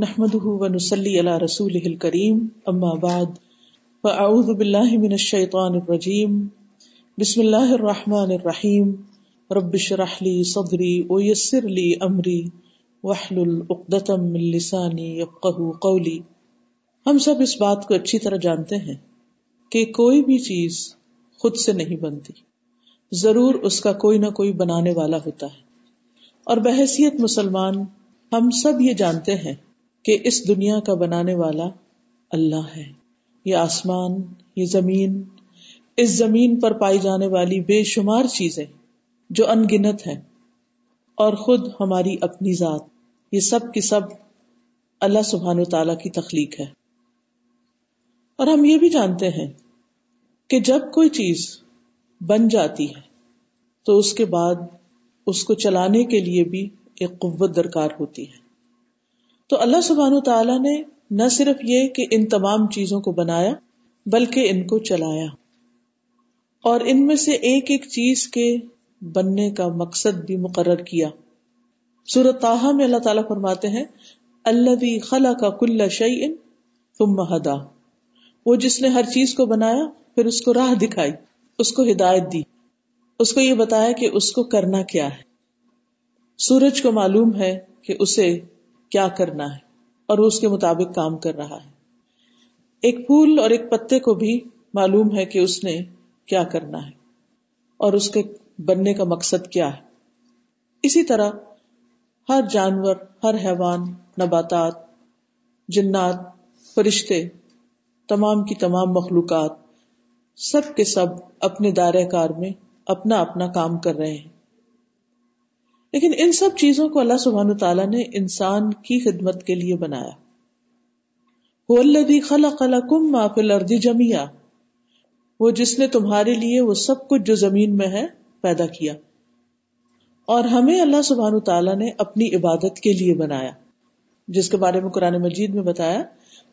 نحمده ونسلي على رسوله الكريم اما بعد فاعوذ بالله من الشيطان الرجيم. بسم الله الرحمن الرحيم. رب اشرح لي صدري ويسر لي امري واحلل عقدة من لساني يفقهوا قولي. ہم سب اس بات کو اچھی طرح جانتے ہیں کہ کوئی بھی چیز خود سے نہیں بنتی۔ ضرور اس کا کوئی نہ کوئی بنانے والا ہوتا ہے۔ اور بحثیت مسلمان ہم سب یہ جانتے ہیں کہ اس دنیا کا بنانے والا اللہ ہے۔ یہ آسمان، یہ زمین، اس زمین پر پائی جانے والی بے شمار چیزیں جو ان گنت ہے اور خود ہماری اپنی ذات۔ یہ سب کی سب اللہ سبحان و تعالی کی تخلیق ہے۔ اور ہم یہ بھی جانتے ہیں کہ جب کوئی چیز بن جاتی ہے تو اس کے بعد اس کو چلانے کے لیے بھی ایک قوت درکار ہوتی ہے۔ تو اللہ سبحان تعالیٰ نے نہ صرف یہ کہ ان تمام چیزوں کو بنایا، بلکہ ان کو چلایا۔ اور ان میں سے ایک ایک چیز کے بننے کا مقصد بھی مقرر کیا۔ سورت تاہا میں اللہ تعالیٰ فرماتے ہیں اللہ خلا کا کل شعی ان تم مہدا وہ جس نے ہر چیز کو بنایا، پھر اس کو راہ دکھائی، اس کو ہدایت دی۔ اس کو یہ بتایا کہ اس کو کرنا کیا ہے۔ سورج کو معلوم ہے کہ اسے کیا کرنا ہے اور وہ اس کے مطابق کام کر رہا ہے۔ ایک پھول اور ایک پتے کو بھی معلوم ہے کہ اس نے کیا کرنا ہے اور اس کے بننے کا مقصد کیا ہے۔ اسی طرح ہر جانور، ہر حیوان، نباتات، جنات، فرشتے، تمام کی تمام مخلوقات، سب کے سب اپنے دائرہ کار میں اپنا اپنا کام کر رہے ہیں۔ لیکن ان سب چیزوں کو اللہ سبحان تعالیٰ نے انسان کی خدمت کے لیے بنایا۔ خلا خلا کم ما فی جمیا وہ جس نے تمہارے لیے وہ سب کچھ جو زمین میں ہے پیدا کیا۔ اور ہمیں اللہ سبحان تعالیٰ نے اپنی عبادت کے لیے بنایا۔ جس کے بارے میں قرآن مجید میں بتایا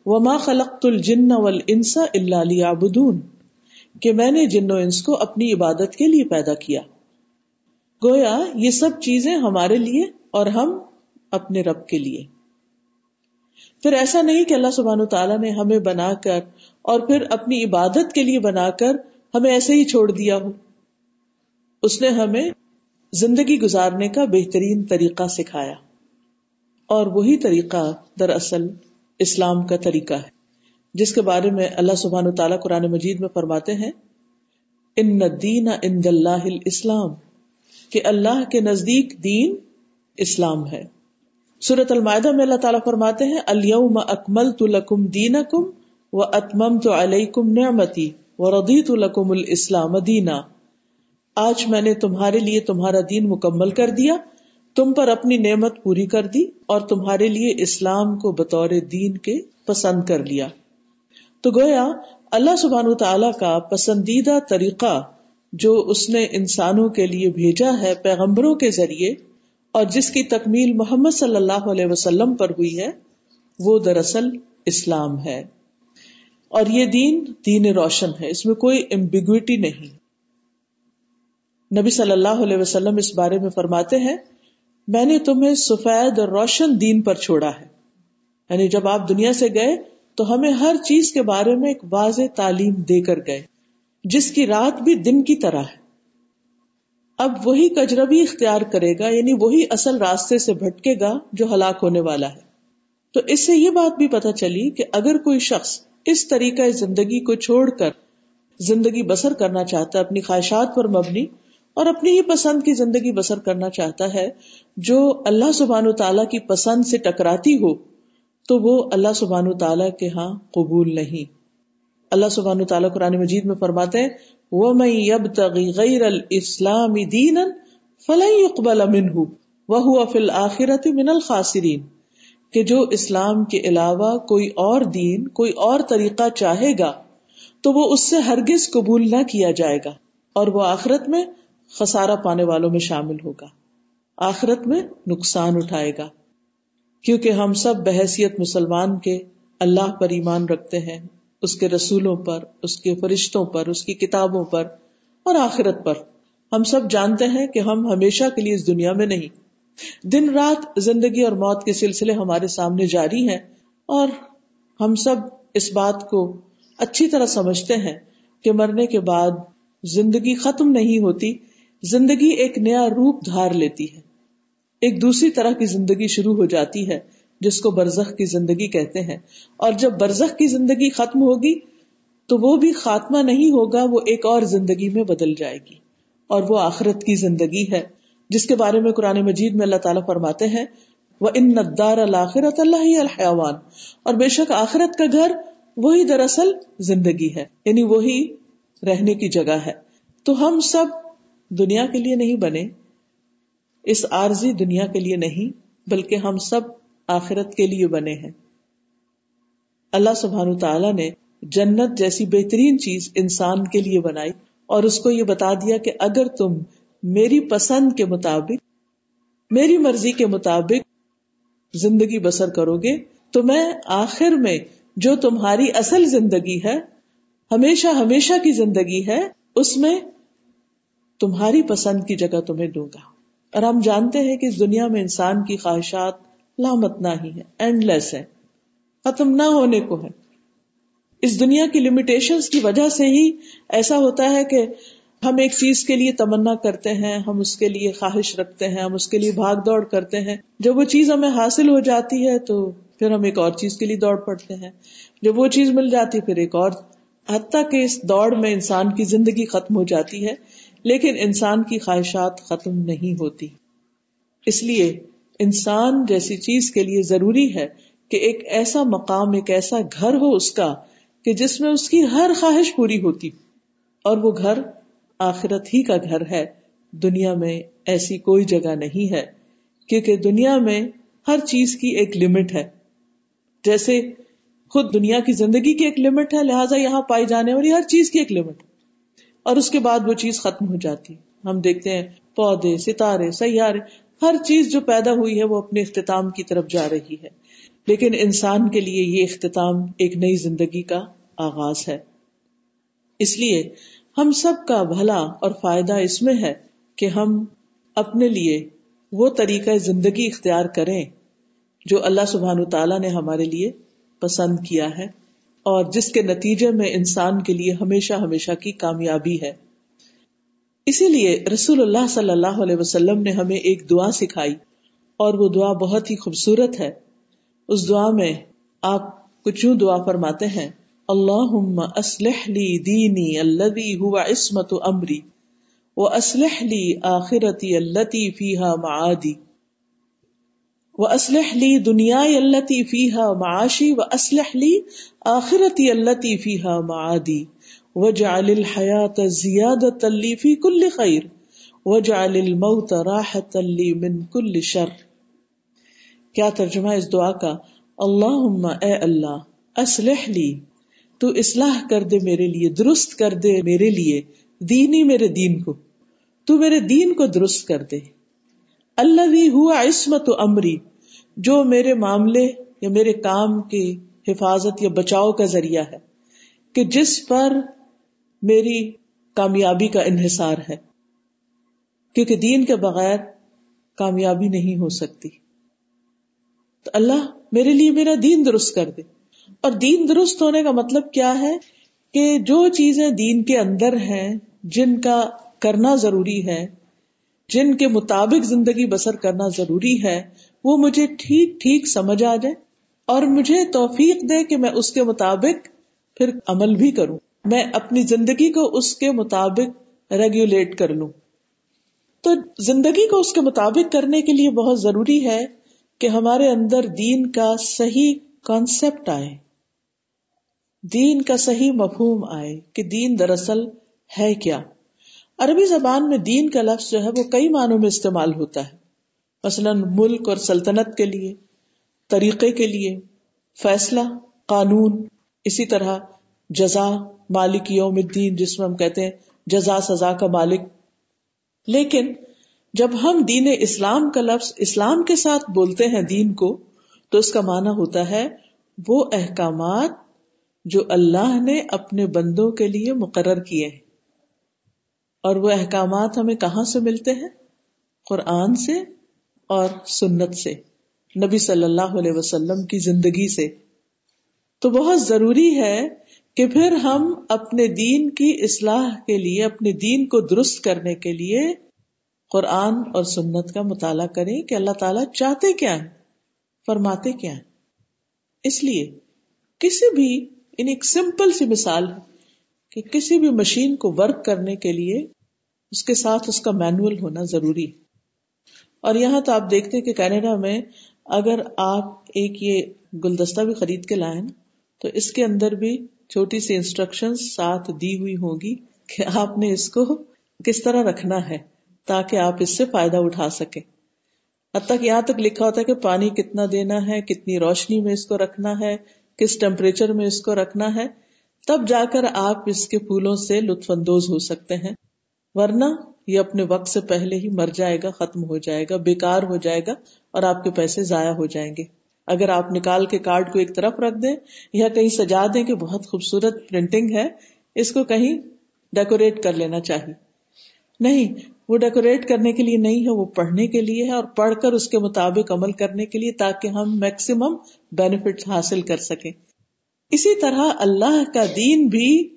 وہ ماں خلق الجن ول انسا اللہ کہ میں نے جن و انس کو اپنی عبادت کے لیے پیدا کیا۔ گویا یہ سب چیزیں ہمارے لیے اور ہم اپنے رب کے لیے۔ پھر ایسا نہیں کہ اللہ سبحان تعالیٰ نے ہمیں بنا کر اور پھر اپنی عبادت کے لیے بنا کر ہمیں ایسے ہی چھوڑ دیا ہو۔ اس نے ہمیں زندگی گزارنے کا بہترین طریقہ سکھایا۔ اور وہی طریقہ دراصل اسلام کا طریقہ ہے۔ جس کے بارے میں اللہ سبحان تعالیٰ قرآن مجید میں فرماتے ہیں، ان دین ان اللہ اسلام کہ اللہ کے نزدیک دین اسلام ہے۔ سورت المائدہ میں اللہ تعالیٰ فرماتے ہیں الم اکمل تو لکم دین کم و اتمم تو نعمتی و ردی تو لکم الاسلام دینا۔ آج میں نے تمہارے لیے تمہارا دین مکمل کر دیا، تم پر اپنی نعمت پوری کر دی اور تمہارے لیے اسلام کو بطور دین کے پسند کر لیا۔ تو گویا اللہ سبحان تعالیٰ کا پسندیدہ طریقہ جو اس نے انسانوں کے لیے بھیجا ہے پیغمبروں کے ذریعے اور جس کی تکمیل محمد صلی اللہ علیہ وسلم پر ہوئی ہے، وہ دراصل اسلام ہے۔ اور یہ دین دین روشن ہے، اس میں کوئی امبیگوٹی نہیں۔ نبی صلی اللہ علیہ وسلم اس بارے میں فرماتے ہیں، میں نے تمہیں سفید اور روشن دین پر چھوڑا ہے۔ یعنی جب آپ دنیا سے گئے تو ہمیں ہر چیز کے بارے میں ایک واضح تعلیم دے کر گئے۔ جس کی رات بھی دن کی طرح ہے۔ اب وہی کجربی اختیار کرے گا یعنی وہی اصل راستے سے بھٹکے گا جو ہلاک ہونے والا ہے۔ تو اس سے یہ بات بھی پتا چلی کہ اگر کوئی شخص اس طریقہ زندگی کو چھوڑ کر زندگی بسر کرنا چاہتا ہے، اپنی خواہشات پر مبنی اور اپنی ہی پسند کی زندگی بسر کرنا چاہتا ہے، جو اللہ سبحان و تعالیٰ کی پسند سے ٹکراتی ہو، تو وہ اللہ سبحان و تعالیٰ کے ہاں قبول نہیں۔ اللہ سبحان تعالیٰ قرآن مجید میں فرماتے ہیں وہ میں یب تغی غیر الاسلام دین فلن يقبل منه، وهو في الآخرة من الخاسرین کہ جو اسلام کے علاوہ کوئی اور دین، کوئی اور طریقہ چاہے گا، تو وہ اس سے ہرگز قبول نہ کیا جائے گا، اور وہ آخرت میں خسارہ پانے والوں میں شامل ہوگا۔ آخرت میں نقصان اٹھائے گا۔ کیونکہ ہم سب بحثیت مسلمان کے اللہ پر ایمان رکھتے ہیں۔ اس کے رسولوں پر، اس کے فرشتوں پر، اس کی کتابوں پر اور آخرت پر۔ ہم سب جانتے ہیں کہ ہم ہمیشہ کے لیے اس دنیا میں نہیں۔ دن رات زندگی اور موت کے سلسلے ہمارے سامنے جاری ہیں اور ہم سب اس بات کو اچھی طرح سمجھتے ہیں کہ مرنے کے بعد زندگی ختم نہیں ہوتی، زندگی ایک نیا روپ دھار لیتی ہے۔ ایک دوسری طرح کی زندگی شروع ہو جاتی ہے۔ جس کو برزخ کی زندگی کہتے ہیں۔ اور جب برزخ کی زندگی ختم ہوگی تو وہ بھی خاتمہ نہیں ہوگا، وہ ایک اور زندگی میں بدل جائے گی۔ اور وہ آخرت کی زندگی ہے، جس کے بارے میں قرآن مجید میں اللہ تعالیٰ فرماتے ہیں وہ ان ندار الآخرت اللہ الحیوان اور بے شک آخرت کا گھر وہی دراصل زندگی ہے یعنی وہی رہنے کی جگہ ہے۔ تو ہم سب دنیا کے لیے نہیں بنے، اس عارضی دنیا کے لیے نہیں، بلکہ ہم سب آخرت کے لیے بنے ہیں۔ اللہ سبحان تعالیٰ نے جنت جیسی بہترین چیز انسان کے لیے بنائی اور اس کو یہ بتا دیا کہ اگر تم میری پسند کے مطابق، میری مرضی کے مطابق زندگی بسر کرو گے، تو میں آخر میں جو تمہاری اصل زندگی ہے، ہمیشہ ہمیشہ کی زندگی ہے، اس میں تمہاری پسند کی جگہ تمہیں دوں گا۔ اور ہم جانتے ہیں کہ اس دنیا میں انسان کی خواہشات لامت نہ ہی ہے اینڈ لیس ہے، ختم نہ ہونے کو ہے۔ اس دنیا کی لمیٹیشن کی وجہ سے ہی ایسا ہوتا ہے کہ ہم ایک چیز کے لیے تمنا کرتے ہیں، ہم اس کے لیے خواہش رکھتے ہیں، ہم اس کے لیے بھاگ دوڑ کرتے ہیں۔ جب وہ چیز ہمیں حاصل ہو جاتی ہے تو پھر ہم ایک اور چیز کے لیے دوڑ پڑتے ہیں۔ جب وہ چیز مل جاتی پھر ایک اور۔ حتیٰ کہ اس دوڑ میں انسان کی زندگی ختم ہو جاتی ہے، لیکن انسان کی خواہشات ختم نہیں ہوتی۔ اس لیے انسان جیسی چیز کے لیے ضروری ہے کہ ایک ایسا مقام، ایک ایسا گھر ہو اس کا کہ جس میں اس کی ہر خواہش پوری ہوتی اور وہ گھر آخرت ہی کا گھر ہے۔ دنیا میں ایسی کوئی جگہ نہیں ہے، کیونکہ دنیا میں ہر چیز کی ایک لمٹ ہے۔ جیسے خود دنیا کی زندگی کی ایک لمٹ ہے، لہٰذا یہاں پائی جانے والی ہر چیز کی ایک لمٹ اور اس کے بعد وہ چیز ختم ہو جاتی۔ ہم دیکھتے ہیں پودے، ستارے، سیارے ہر چیز جو پیدا ہوئی ہے وہ اپنے اختتام کی طرف جا رہی ہے۔ لیکن انسان کے لیے یہ اختتام ایک نئی زندگی کا آغاز ہے۔ اس لیے ہم سب کا بھلا اور فائدہ اس میں ہے کہ ہم اپنے لیے وہ طریقہ زندگی اختیار کریں جو اللہ سبحان تعالیٰ نے ہمارے لیے پسند کیا ہے اور جس کے نتیجے میں انسان کے لیے ہمیشہ ہمیشہ کی کامیابی ہے۔ اسی لیے رسول اللہ صلی اللہ علیہ وسلم نے ہمیں ایک دعا سکھائی اور وہ دعا بہت ہی خوبصورت ہے۔ اس دعا میں آپ کچھ یوں دعا فرماتے ہیں اللہ اسلح لی دینی الذي هو عصمت امری و اسلح لی آخرتی التي فيها معادی و اسلح لی دنیا التي فيها معاشی و اسلح لی آخرتی التي فيها معادی وجعل الحیات زیادة لی فی کل خیر وجعل الموت راحة لی من کل شر۔ کیا ترجمہ اس دعا کا اللہم اے اللہ اسلح لی، تو اصلاح کر دے میرے لیے، درست کر دے میرے لیے دینی میرے دین کو، تو میرے دین کو درست کر دے۔ اللہ بھی ہوا عصمت و امری جو میرے معاملے یا میرے کام کی حفاظت یا بچاؤ کا ذریعہ ہے، کہ جس پر میری کامیابی کا انحصار ہے۔ کیونکہ دین کے بغیر کامیابی نہیں ہو سکتی۔ تو اللہ میرے لیے میرا دین درست کر دے۔ اور دین درست ہونے کا مطلب کیا ہے؟ کہ جو چیزیں دین کے اندر ہیں، جن کا کرنا ضروری ہے، جن کے مطابق زندگی بسر کرنا ضروری ہے، وہ مجھے ٹھیک ٹھیک سمجھ آ جائے اور مجھے توفیق دے کہ میں اس کے مطابق پھر عمل بھی کروں۔ میں اپنی زندگی کو اس کے مطابق ریگولیٹ کر لوں۔ تو زندگی کو اس کے مطابق کرنے کے لیے بہت ضروری ہے کہ ہمارے اندر دین کا صحیح کانسیپٹ آئے۔ دین کا صحیح مفہوم آئے کہ دین دراصل ہے کیا۔ عربی زبان میں دین کا لفظ جو ہے وہ کئی معنوں میں استعمال ہوتا ہے۔ مثلاً ملک اور سلطنت کے لیے، طریقے کے لیے، فیصلہ، قانون، اسی طرح جزا مالک یوم الدین، جس میں ہم کہتے ہیں جزا سزا کا مالک۔ لیکن جب ہم دین اسلام کا لفظ اسلام کے ساتھ بولتے ہیں دین کو، تو اس کا معنی ہوتا ہے وہ احکامات جو اللہ نے اپنے بندوں کے لیے مقرر کیے ہیں۔ اور وہ احکامات ہمیں کہاں سے ملتے ہیں؟ قرآن سے اور سنت سے، نبی صلی اللہ علیہ وسلم کی زندگی سے۔ تو بہت ضروری ہے کہ پھر ہم اپنے دین کی اصلاح کے لیے، اپنے دین کو درست کرنے کے لیے قرآن اور سنت کا مطالعہ کریں کہ اللہ تعالیٰ چاہتے کیا ہے فرماتے کیا ہے اس لیے کسی بھی، ان ایک سمپل سی مثال ہے کہ کسی بھی مشین کو ورک کرنے کے لیے اس کے ساتھ اس کا مینوئل ہونا ضروری ہے۔ اور یہاں تو آپ دیکھتے کہ کینیڈا میں اگر آپ ایک یہ گلدستہ بھی خرید کے لائیں تو اس کے اندر بھی چھوٹی سی انسٹرکشن ساتھ دی ہوئی ہوگی کہ آپ نے اس کو کس طرح رکھنا ہے تاکہ آپ اس سے فائدہ اٹھا سکیں۔ اب تک یہاں تک لکھا ہوتا ہے کہ پانی کتنا دینا ہے، کتنی روشنی میں اس کو رکھنا ہے، کس ٹیمپریچر میں اس کو رکھنا ہے۔ تب جا کر آپ اس کے پھولوں سے لطف اندوز ہو سکتے ہیں۔ ورنہ یہ اپنے وقت سے پہلے ہی مر جائے گا، ختم ہو جائے گا، بیکار ہو جائے گا اور آپ کے پیسے ضائع ہو جائیں گے۔ اگر آپ نکال کے کارڈ کو ایک طرف رکھ دیں یا کہیں سجا دیں کہ بہت خوبصورت پرنٹنگ ہے، اس کو کہیں ڈیکوریٹ کر لینا چاہیے۔ نہیں، وہ ڈیکوریٹ کرنے کے لیے نہیں ہے، وہ پڑھنے کے لیے ہے اور پڑھ کر اس کے مطابق عمل کرنے کے لیے تاکہ ہم میکسیمم بینیفٹ حاصل کر سکیں۔ اسی طرح اللہ کا دین بھی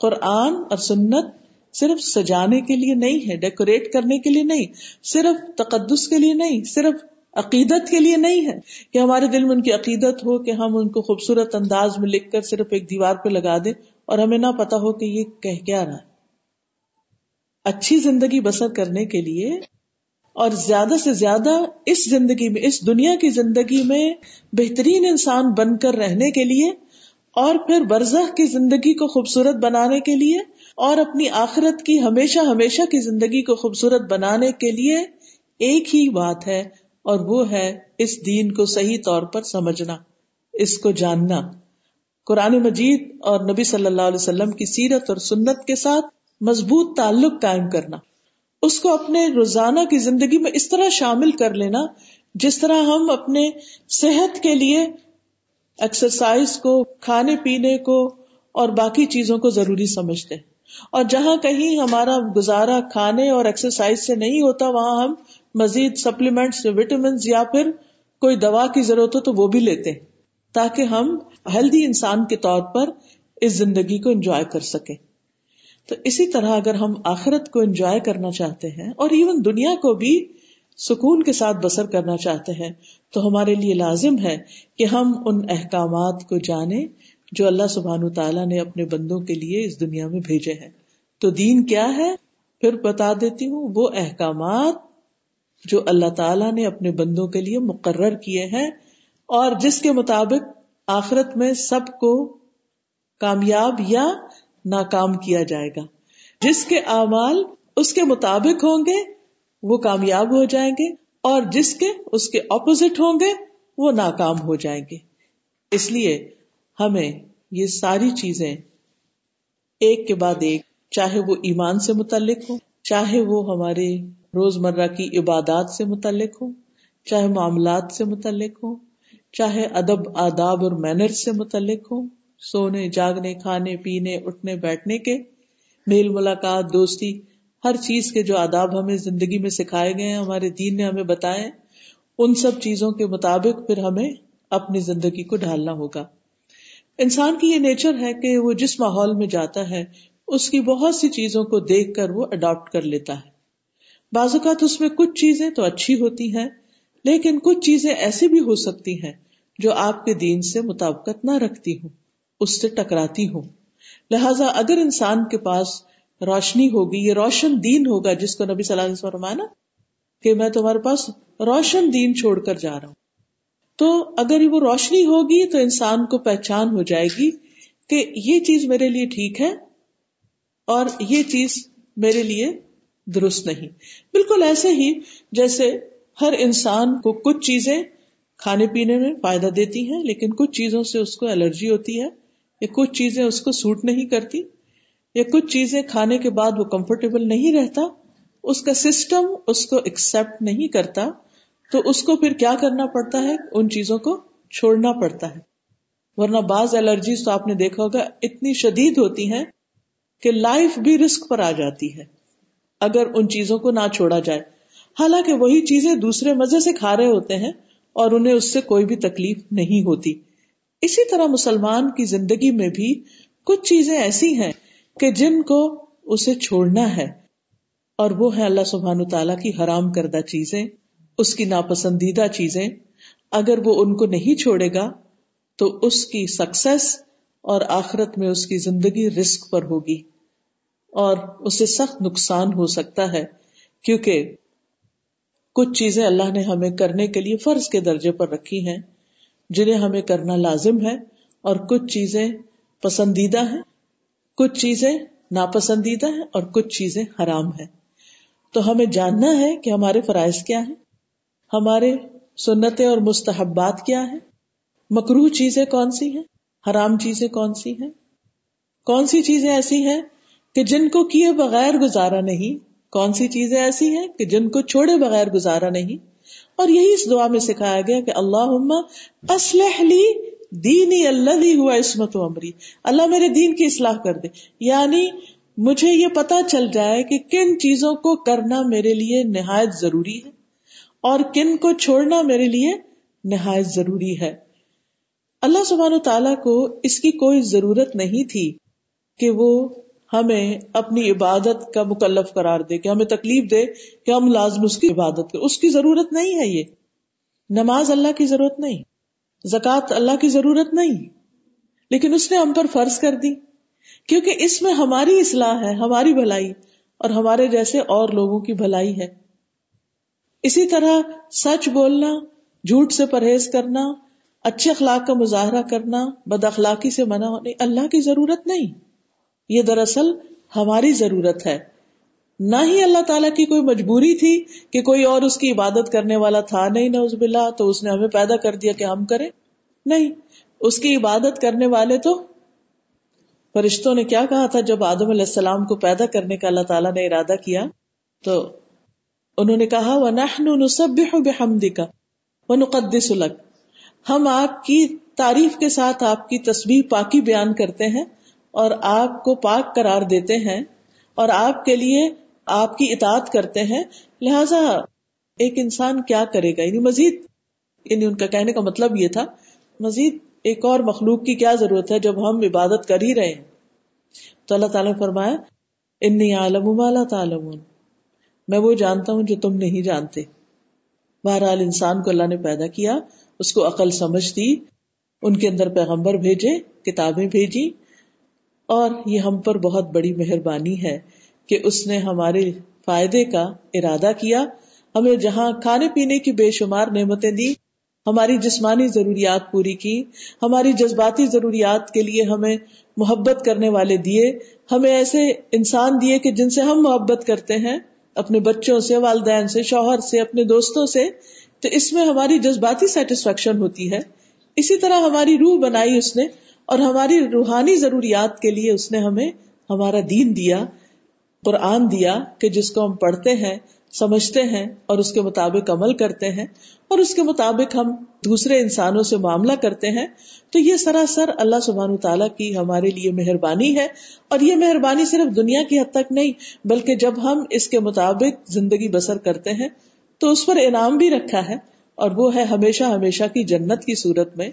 قرآن اور سنت صرف سجانے کے لیے نہیں ہے، ڈیکوریٹ کرنے کے لیے نہیں، صرف تقدس کے لیے نہیں، صرف عقیدت کے لیے نہیں ہے کہ ہمارے دل میں ان کی عقیدت ہو کہ ہم ان کو خوبصورت انداز میں لکھ کر صرف ایک دیوار پہ لگا دیں اور ہمیں نہ پتا ہو کہ یہ کہہ کیا رہا ہے۔ اچھی زندگی بسر کرنے کے لیے اور زیادہ سے زیادہ اس زندگی میں، اس دنیا کی زندگی میں بہترین انسان بن کر رہنے کے لیے اور پھر برزخ کی زندگی کو خوبصورت بنانے کے لیے اور اپنی آخرت کی ہمیشہ ہمیشہ کی زندگی کو خوبصورت بنانے کے لیے ایک ہی بات ہے اور وہ ہے اس دین کو صحیح طور پر سمجھنا، اس کو جاننا۔ قرآن مجید اور نبی صلی اللہ علیہ وسلم کی سیرت اور سنت کے ساتھ مضبوط تعلق قائم کرنا۔ اس کو اپنے روزانہ کی زندگی میں اس طرح شامل کر لینا جس طرح ہم اپنے صحت کے لیے ایکسرسائز کو، کھانے پینے کو اور باقی چیزوں کو ضروری سمجھتے۔ ہیں اور جہاں کہیں ہمارا گزارا کھانے اور ایکسرسائز سے نہیں ہوتا، وہاں ہم مزید سپلیمنٹس وٹامنس یا پھر کوئی دوا کی ضرورت ہو تو وہ بھی لیتے تاکہ ہم ہیلدی انسان کے طور پر اس زندگی کو انجوائے کر سکیں۔ تو اسی طرح اگر ہم آخرت کو انجوائے کرنا چاہتے ہیں اور ایون دنیا کو بھی سکون کے ساتھ بسر کرنا چاہتے ہیں تو ہمارے لیے لازم ہے کہ ہم ان احکامات کو جانیں جو اللہ سبحان تعالیٰ نے اپنے بندوں کے لیے اس دنیا میں بھیجے ہیں۔ تو دین کیا ہے؟ پھر بتا دیتی ہوں، وہ احکامات جو اللہ تعالیٰ نے اپنے بندوں کے لیے مقرر کیے ہیں اور جس کے مطابق آخرت میں سب کو کامیاب یا ناکام کیا جائے گا۔ جس کے اعمال اس کے مطابق ہوں گے، وہ کامیاب ہو جائیں گے اور جس کے اس کے اپوزٹ ہوں گے، وہ ناکام ہو جائیں گے۔ اس لیے ہمیں یہ ساری چیزیں ایک کے بعد ایک، چاہے وہ ایمان سے متعلق ہو چاہے وہ ہمارے روز مرہ کی عبادات سے متعلق ہو چاہے معاملات سے متعلق ہو چاہے ادب، آداب اور مینر سے متعلق ہو سونے، جاگنے، کھانے، پینے، اٹھنے، بیٹھنے کے، میل ملاقات، دوستی، ہر چیز کے جو آداب ہمیں زندگی میں سکھائے گئے ہیں، ہمارے دین نے ہمیں بتائے ان سب چیزوں کے مطابق پھر ہمیں اپنی زندگی کو ڈھالنا ہوگا۔ انسان کی یہ نیچر ہے کہ وہ جس ماحول میں جاتا ہے، اس کی بہت سی چیزوں کو دیکھ کر وہ اڈاپٹ کر لیتا ہے۔ بعض اوقات اس میں کچھ چیزیں تو اچھی ہوتی ہیں، لیکن کچھ چیزیں ایسی بھی ہو سکتی ہیں جو آپ کے دین سے مطابقت نہ رکھتی ہوں، اس سے ٹکراتی ہوں۔ لہذا اگر انسان کے پاس روشنی ہوگی، یہ روشن دین ہوگا جس کو نبی صلی اللہ علیہ وسلم نا، کہ میں تمہارے پاس روشن دین چھوڑ کر جا رہا ہوں۔ تو اگر وہ روشنی ہوگی تو انسان کو پہچان ہو جائے گی کہ یہ چیز میرے لیے ٹھیک ہے اور یہ چیز میرے لیے درست نہیں۔ بالکل ایسے ہی جیسے ہر انسان کو کچھ چیزیں کھانے پینے میں فائدہ دیتی ہیں، لیکن کچھ چیزوں سے اس کو الرجی ہوتی ہے، یا کچھ چیزیں اس کو سوٹ نہیں کرتی، یا کچھ چیزیں کھانے کے بعد وہ کمفرٹیبل نہیں رہتا، اس کا سسٹم اس کو ایکسپٹ نہیں کرتا، تو اس کو پھر کیا کرنا پڑتا ہے؟ ان چیزوں کو چھوڑنا پڑتا ہے۔ ورنہ بعض الرجیز تو آپ نے دیکھا ہوگا، اتنی شدید ہوتی ہیں کہ لائف بھی رسک پر آ جاتی ہے۔ اگر ان چیزوں کو نہ چھوڑا جائے۔ حالانکہ وہی چیزیں دوسرے مزے سے کھا رہے ہوتے ہیں اور انہیں اس سے کوئی بھی تکلیف نہیں ہوتی۔ اسی طرح مسلمان کی زندگی میں بھی کچھ چیزیں ایسی ہیں کہ جن کو اسے چھوڑنا ہے۔ اور وہ ہے اللہ سبحان تعالیٰ کی حرام کردہ چیزیں، اس کی ناپسندیدہ چیزیں۔ اگر وہ ان کو نہیں چھوڑے گا تو اس کی سکسیس اور آخرت میں اس کی زندگی رسک پر ہوگی۔ اور اسے سخت نقصان ہو سکتا ہے، کیونکہ کچھ چیزیں اللہ نے ہمیں کرنے کے لیے فرض کے درجے پر رکھی ہیں، جنہیں ہمیں کرنا لازم ہے، اور کچھ چیزیں پسندیدہ ہیں، کچھ چیزیں ناپسندیدہ ہیں، اور کچھ چیزیں حرام ہیں۔ تو ہمیں جاننا ہے کہ ہمارے فرائض کیا ہیں، ہمارے سنتیں اور مستحبات کیا ہیں۔ مکرو چیزیں کون سی ہیں؟ حرام چیزیں کون سی ہیں؟ کون سی چیزیں ایسی ہیں کہ جن کو کیے بغیر گزارا نہیں، کون سی چیزیں ایسی ہیں کہ جن کو چھوڑے بغیر گزارا نہیں؟ اور یہی اس دعا میں سکھایا گیا کہ اللہ اسلح لی دینی اللہ ہوا عصمت و عمری اللہ میرے دین کی اصلاح کر دے۔ یعنی مجھے یہ پتا چل جائے کہ کن چیزوں کو کرنا میرے لیے نہایت ضروری ہے اور کن کو چھوڑنا میرے لیے نہایت ضروری ہے۔ اللہ سبحانہ تعالیٰ کو اس کی کوئی ضرورت نہیں تھی کہ وہ ہمیں اپنی عبادت کا مکلف قرار دے، کہ ہمیں تکلیف دے کہ ہم لازم اس کی عبادت کریں۔ اس کی ضرورت نہیں ہے یہ۔ نماز اللہ کی ضرورت نہیں۔ زکوٰۃ اللہ کی ضرورت نہیں۔ لیکن اس نے ہم پر فرض کر دی۔ کیونکہ اس میں ہماری اصلاح ہے، ہماری بھلائی، اور ہمارے جیسے اور لوگوں کی بھلائی ہے۔ اسی طرح سچ بولنا، جھوٹ سے پرہیز کرنا، اچھے اخلاق کا مظاہرہ کرنا، بد اخلاقی سے منع ہونے، اللہ کی ضرورت نہیں۔ یہ دراصل ہماری ضرورت ہے۔ نہ ہی اللہ تعالیٰ کی کوئی مجبوری تھی کہ کوئی اور اس کی عبادت کرنے والا تھا، نہیں نہ اس بلا تو اس نے ہمیں پیدا کر دیا کہ ہم کریں۔ نہیں، اس کی عبادت کرنے والے تو فرشتوں نے کیا کہا تھا؟ جب آدم علیہ السلام کو پیدا کرنے کا اللہ تعالیٰ نے ارادہ کیا، تو انہوں نے کہا وہ نسب بحمدی کا وہ نقدس ہم آپ کی تعریف کے ساتھ آپ کی تصویر پاکی بیان کرتے ہیں۔ اور آپ کو پاک قرار دیتے ہیں اور آپ کے لیے آپ کی اطاعت کرتے ہیں، لہذا ایک انسان کیا کرے گا؟ یعنی مزید یعنی ان کا کہنے کا مطلب یہ تھا، مزید ایک اور مخلوق کی کیا ضرورت ہے جب ہم عبادت کر ہی رہے ہیں؟ تو اللہ تعالیٰ نے فرمایا، انی عالم تعالم میں وہ جانتا ہوں جو تم نہیں جانتے۔ بہرحال انسان کو اللہ نے پیدا کیا، اس کو عقل سمجھ دی، ان کے اندر پیغمبر بھیجے، کتابیں بھیجی اور یہ ہم پر بہت بڑی مہربانی ہے کہ اس نے ہمارے فائدے کا ارادہ کیا۔ ہمیں جہاں کھانے پینے کی بے شمار نعمتیں دی ہماری جسمانی ضروریات پوری کی، ہماری جذباتی ضروریات کے لیے ہمیں محبت کرنے والے دیے۔ ہمیں ایسے انسان دیے کہ جن سے ہم محبت کرتے ہیں، اپنے بچوں سے، والدین سے، شوہر سے، اپنے دوستوں سے۔ تو اس میں ہماری جذباتی سیٹسفیکشن ہوتی ہے۔ اسی طرح ہماری روح بنائی اس نے۔ اور ہماری روحانی ضروریات کے لیے اس نے ہمیں ہمارا دین دیا، قرآن دیا کہ جس کو ہم پڑھتے ہیں، سمجھتے ہیں اور اس کے مطابق عمل کرتے ہیں اور اس کے مطابق ہم دوسرے انسانوں سے معاملہ کرتے ہیں۔ تو یہ سراسر اللہ سبحان تعالیٰ کی ہمارے لیے مہربانی ہے اور یہ مہربانی صرف دنیا کی حد تک نہیں، بلکہ جب ہم اس کے مطابق زندگی بسر کرتے ہیں تو اس پر انعام بھی رکھا ہے اور وہ ہے ہمیشہ ہمیشہ کی جنت کی صورت میں۔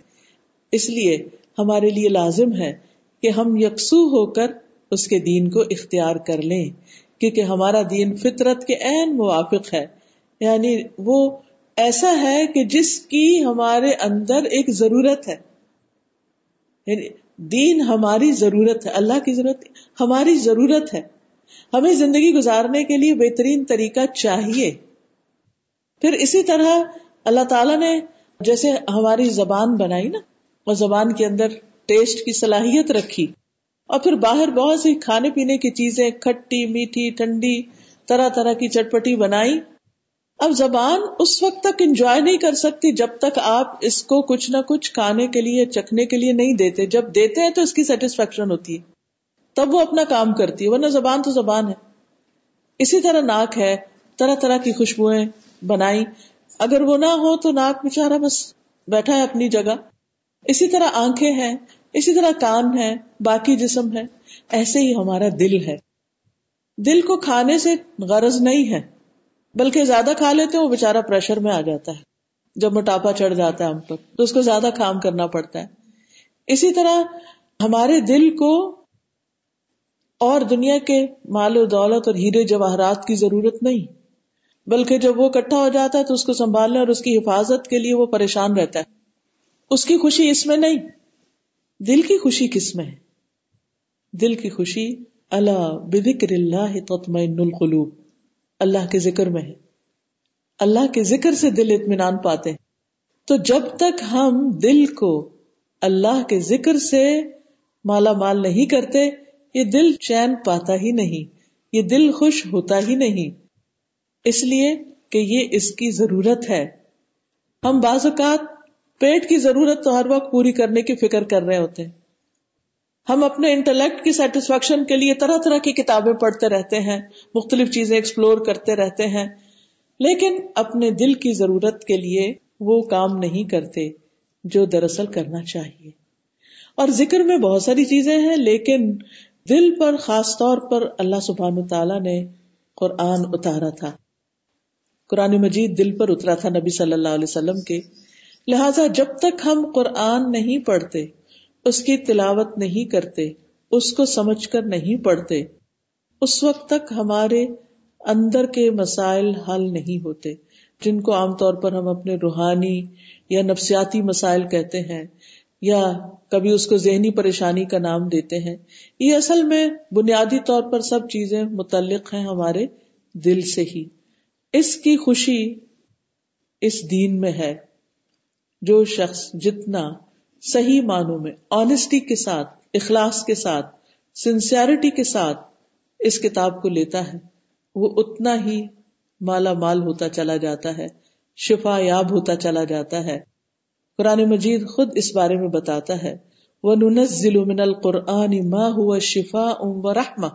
اس لیے ہمارے لیے لازم ہے کہ ہم یکسو ہو کر اس کے دین کو اختیار کر لیں، کیونکہ ہمارا دین فطرت کے عین موافق ہے۔ یعنی وہ ایسا ہے کہ جس کی ہمارے اندر ایک ضرورت ہے۔ یعنی دین ہماری ضرورت ہے، اللہ کی ضرورت، ہماری ضرورت ہے۔ ہمیں زندگی گزارنے کے لیے بہترین طریقہ چاہیے۔ پھر اسی طرح اللہ تعالی نے جیسے ہماری زبان بنائی نا اور زبان کے اندر ٹیسٹ کی صلاحیت رکھی اور پھر باہر بہت سی کھانے پینے کی چیزیں کھٹی، میٹھی، ٹھنڈی، طرح طرح کی چٹپٹی بنائی۔ اب زبان اس وقت تک انجوائے نہیں کر سکتی جب تک آپ اس کو کچھ نہ کچھ کھانے کے لیے، چکھنے کے لیے نہیں دیتے۔ جب دیتے ہیں تو اس کی سیٹسفیکشن ہوتی ہے۔ تب وہ اپنا کام کرتی ہے، ورنہ زبان تو زبان ہے۔ اسی طرح ناک ہے، طرح طرح کی خوشبوئیں بنائی۔ اگر وہ نہ ہو تو ناک بےچارا بس بیٹھا ہے اپنی جگہ۔ اسی طرح آنکھیں ہیں، اسی طرح کان ہے باقی جسم ہے ایسے ہی ہمارا دل ہے۔ دل کو کھانے سے غرض نہیں ہے، بلکہ زیادہ کھا لیتے ہیں، وہ بےچارا پریشر میں آ جاتا ہے۔ جب موٹاپا چڑھ جاتا ہے ہم پر، تو اس کو زیادہ کام کرنا پڑتا ہے۔ اسی طرح ہمارے دل کو اور دنیا کے مال و دولت اور ہیرے جواہرات کی ضرورت نہیں، بلکہ جب وہ کٹھا ہو جاتا ہے تو اس کو سنبھالنے اور اس کی حفاظت کے لیے وہ پریشان رہتا ہے۔ اس کی خوشی اس میں نہیں۔ دل کی خوشی کس میں؟ ہے دل کی خوشی اللہ بکر اللہ تطمئن القلوب۔ اللہ کے ذکر میں ہے۔ اللہ کے ذکر سے دل اطمینان پاتے ہیں۔ تو جب تک ہم دل کو اللہ کے ذکر سے مالا مال نہیں کرتے، یہ دل چین پاتا ہی نہیں۔ یہ دل خوش ہوتا ہی نہیں۔ اس لیے کہ یہ اس کی ضرورت ہے۔ ہم بعض اوقات پیٹ کی ضرورت تو ہر وقت پوری کرنے کی فکر کر رہے ہوتے ہیں۔ ہم اپنے انٹلیکٹ کی سیٹسفیکشن کے لیے طرح طرح کی کتابیں پڑھتے رہتے ہیں، مختلف چیزیں ایکسپلور کرتے رہتے ہیں، لیکن اپنے دل کی ضرورت کے لیے وہ کام نہیں کرتے جو دراصل کرنا چاہیے۔ اور ذکر میں بہت ساری چیزیں ہیں، لیکن دل پر خاص طور پر اللہ سبحان تعالیٰ نے قرآن اتارا تھا۔ قرآن مجید دل پر اترا تھا نبی صلی اللہ علیہ وسلم کے۔ لہذا جب تک ہم قرآن نہیں پڑھتے، اس کی تلاوت نہیں کرتے، اس کو سمجھ کر نہیں پڑھتے، اس وقت تک ہمارے اندر کے مسائل حل نہیں ہوتے، جن کو عام طور پر ہم اپنے روحانی یا نفسیاتی مسائل کہتے ہیں، یا کبھی اس کو ذہنی پریشانی کا نام دیتے ہیں۔ یہ اصل میں بنیادی طور پر سب چیزیں متعلق ہیں ہمارے دل سے ہی۔ اس کی خوشی اس دین میں ہے۔ جو شخص جتنا صحیح معنوں میں آنےسٹی کے ساتھ، اخلاص کے ساتھ سنسیئرٹی کے ساتھ اس کتاب کو لیتا ہے، وہ اتنا ہی مالا مال ہوتا چلا جاتا ہے، شفا یاب ہوتا چلا جاتا ہے۔ قرآن مجید خود اس بارے میں بتاتا ہے وہ ضلع من القرآن ما شفا ام و رحما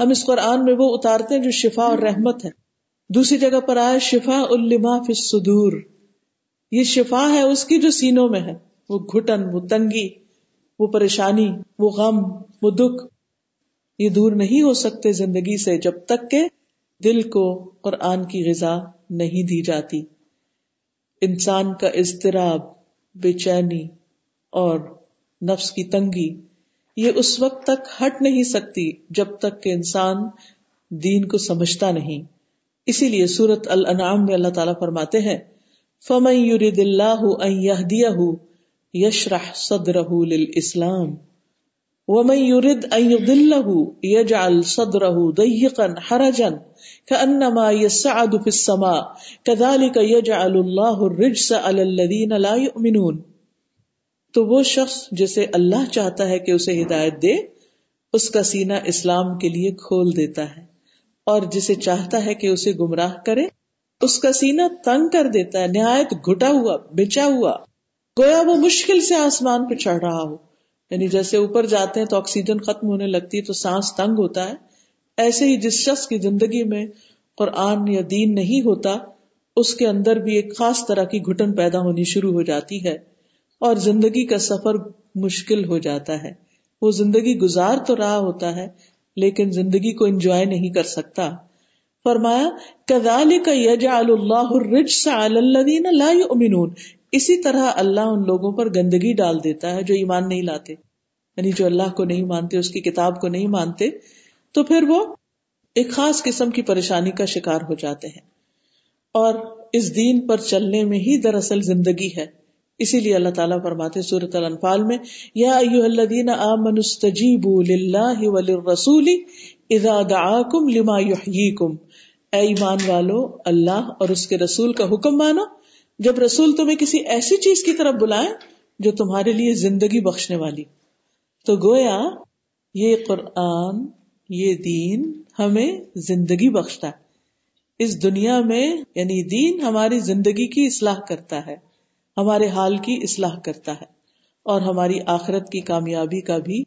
ہم اس قرآن میں وہ اتارتے ہیں جو شفا اور رحمت ہے۔ دوسری جگہ پر آئے شفا الما فی الصدور۔ یہ شفا ہے اس کی جو سینوں میں ہے۔ وہ گھٹن، وہ تنگی، وہ پریشانی، وہ غم، وہ دکھ۔ یہ دور نہیں ہو سکتے زندگی سے جب تک کہ دل کو قرآن کی غذا نہیں دی جاتی۔ انسان کا اضطراب، بے چینی اور نفس کی تنگی، یہ اس وقت تک ہٹ نہیں سکتی جب تک کہ انسان دین کو سمجھتا نہیں۔ اسی لیے سورت الانعام میں اللہ تعالیٰ فرماتے ہیں فمن يرد الله ان يهديه يشرح صدره للاسلام ومن يرد ان يضله يجعل صدره ضيقا حرجا كانما يسعد في السماء. كذلك يجعل الله الرجس على الذين لا يؤمنون. تو وہ شخص جسے اللہ چاہتا ہے کہ اسے ہدایت دے، اس کا سینہ اسلام کے لیے کھول دیتا ہے اور جسے چاہتا ہے کہ اسے گمراہ کرے۔ اس کا سینہ تنگ کر دیتا ہے، نہایت گھٹا ہوا، بچا ہوا۔ گویا وہ مشکل سے آسمان پہ چڑھ رہا ہو۔ یعنی جیسے اوپر جاتے ہیں تو آکسیجن ختم ہونے لگتی ہے تو سانس تنگ ہوتا ہے۔ ایسے ہی جس شخص کی زندگی میں قرآن یا دین نہیں ہوتا، اس کے اندر بھی ایک خاص طرح کی گھٹن پیدا ہونی شروع ہو جاتی ہے اور زندگی کا سفر مشکل ہو جاتا ہے۔ وہ زندگی گزار تو رہا ہوتا ہے، لیکن زندگی کو انجوائے نہیں کر سکتا۔ فرمایا کدال کا یجا اللہ لا یؤمنون. اسی طرح اللہ ان لوگوں پر گندگی ڈال دیتا ہے جو ایمان نہیں لاتے. یعنی جو اللہ کو نہیں مانتے، اس کی کتاب کو نہیں مانتے، تو پھر وہ ایک خاص قسم کی پریشانی کا شکار ہو جاتے ہیں. اور اس دین پر چلنے میں ہی دراصل زندگی ہے. اسی لیے اللہ تعالیٰ فرماتے سورت الانفال میں، یا ایوہ الذین آمنوا استجیبوا للہ وللرسول اذا دعاکم لما یحییکم۔ اے ایمان والو، اللہ اور اس کے رسول کا حکم مانو۔ جب رسول تمہیں کسی ایسی چیز کی طرف بلائے جو تمہارے لیے زندگی بخشنے والی۔ تو گویا، یہ قرآن، یہ دین ہمیں زندگی بخشتا ہے۔ اس دنیا میں یعنی دین ہماری زندگی کی اصلاح کرتا ہے۔ ہمارے حال کی اصلاح کرتا ہے۔ اور ہماری آخرت کی کامیابی کا بھی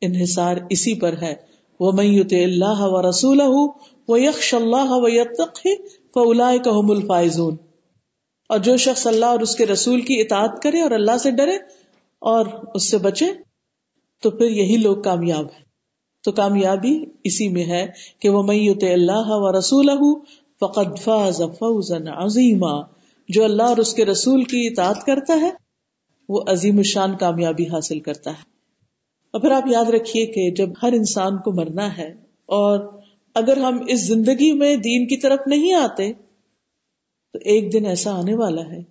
انحصار اسی پر ہے۔ وہ میت اللہ و رسول وہ یکش اللہ و فلا الفائزون۔ اور جو شخص اللہ اور اس کے رسول کی اطاعت کرے اور اللہ سے ڈرے اور اس سے بچے، تو پھر یہی لوگ کامیاب ہیں۔ تو کامیابی اسی میں ہے کہ وہ میت اللہ و رسول فقد فاز فوزا عظیما جو اللہ اور اس کے رسول کی اطاعت کرتا ہے، وہ عظیم الشان کامیابی حاصل کرتا ہے۔ اور پھر آپ یاد رکھیے کہ جب ہر انسان کو مرنا ہے اور اگر ہم اس زندگی میں دین کی طرف نہیں آتے، تو ایک دن ایسا آنے والا ہے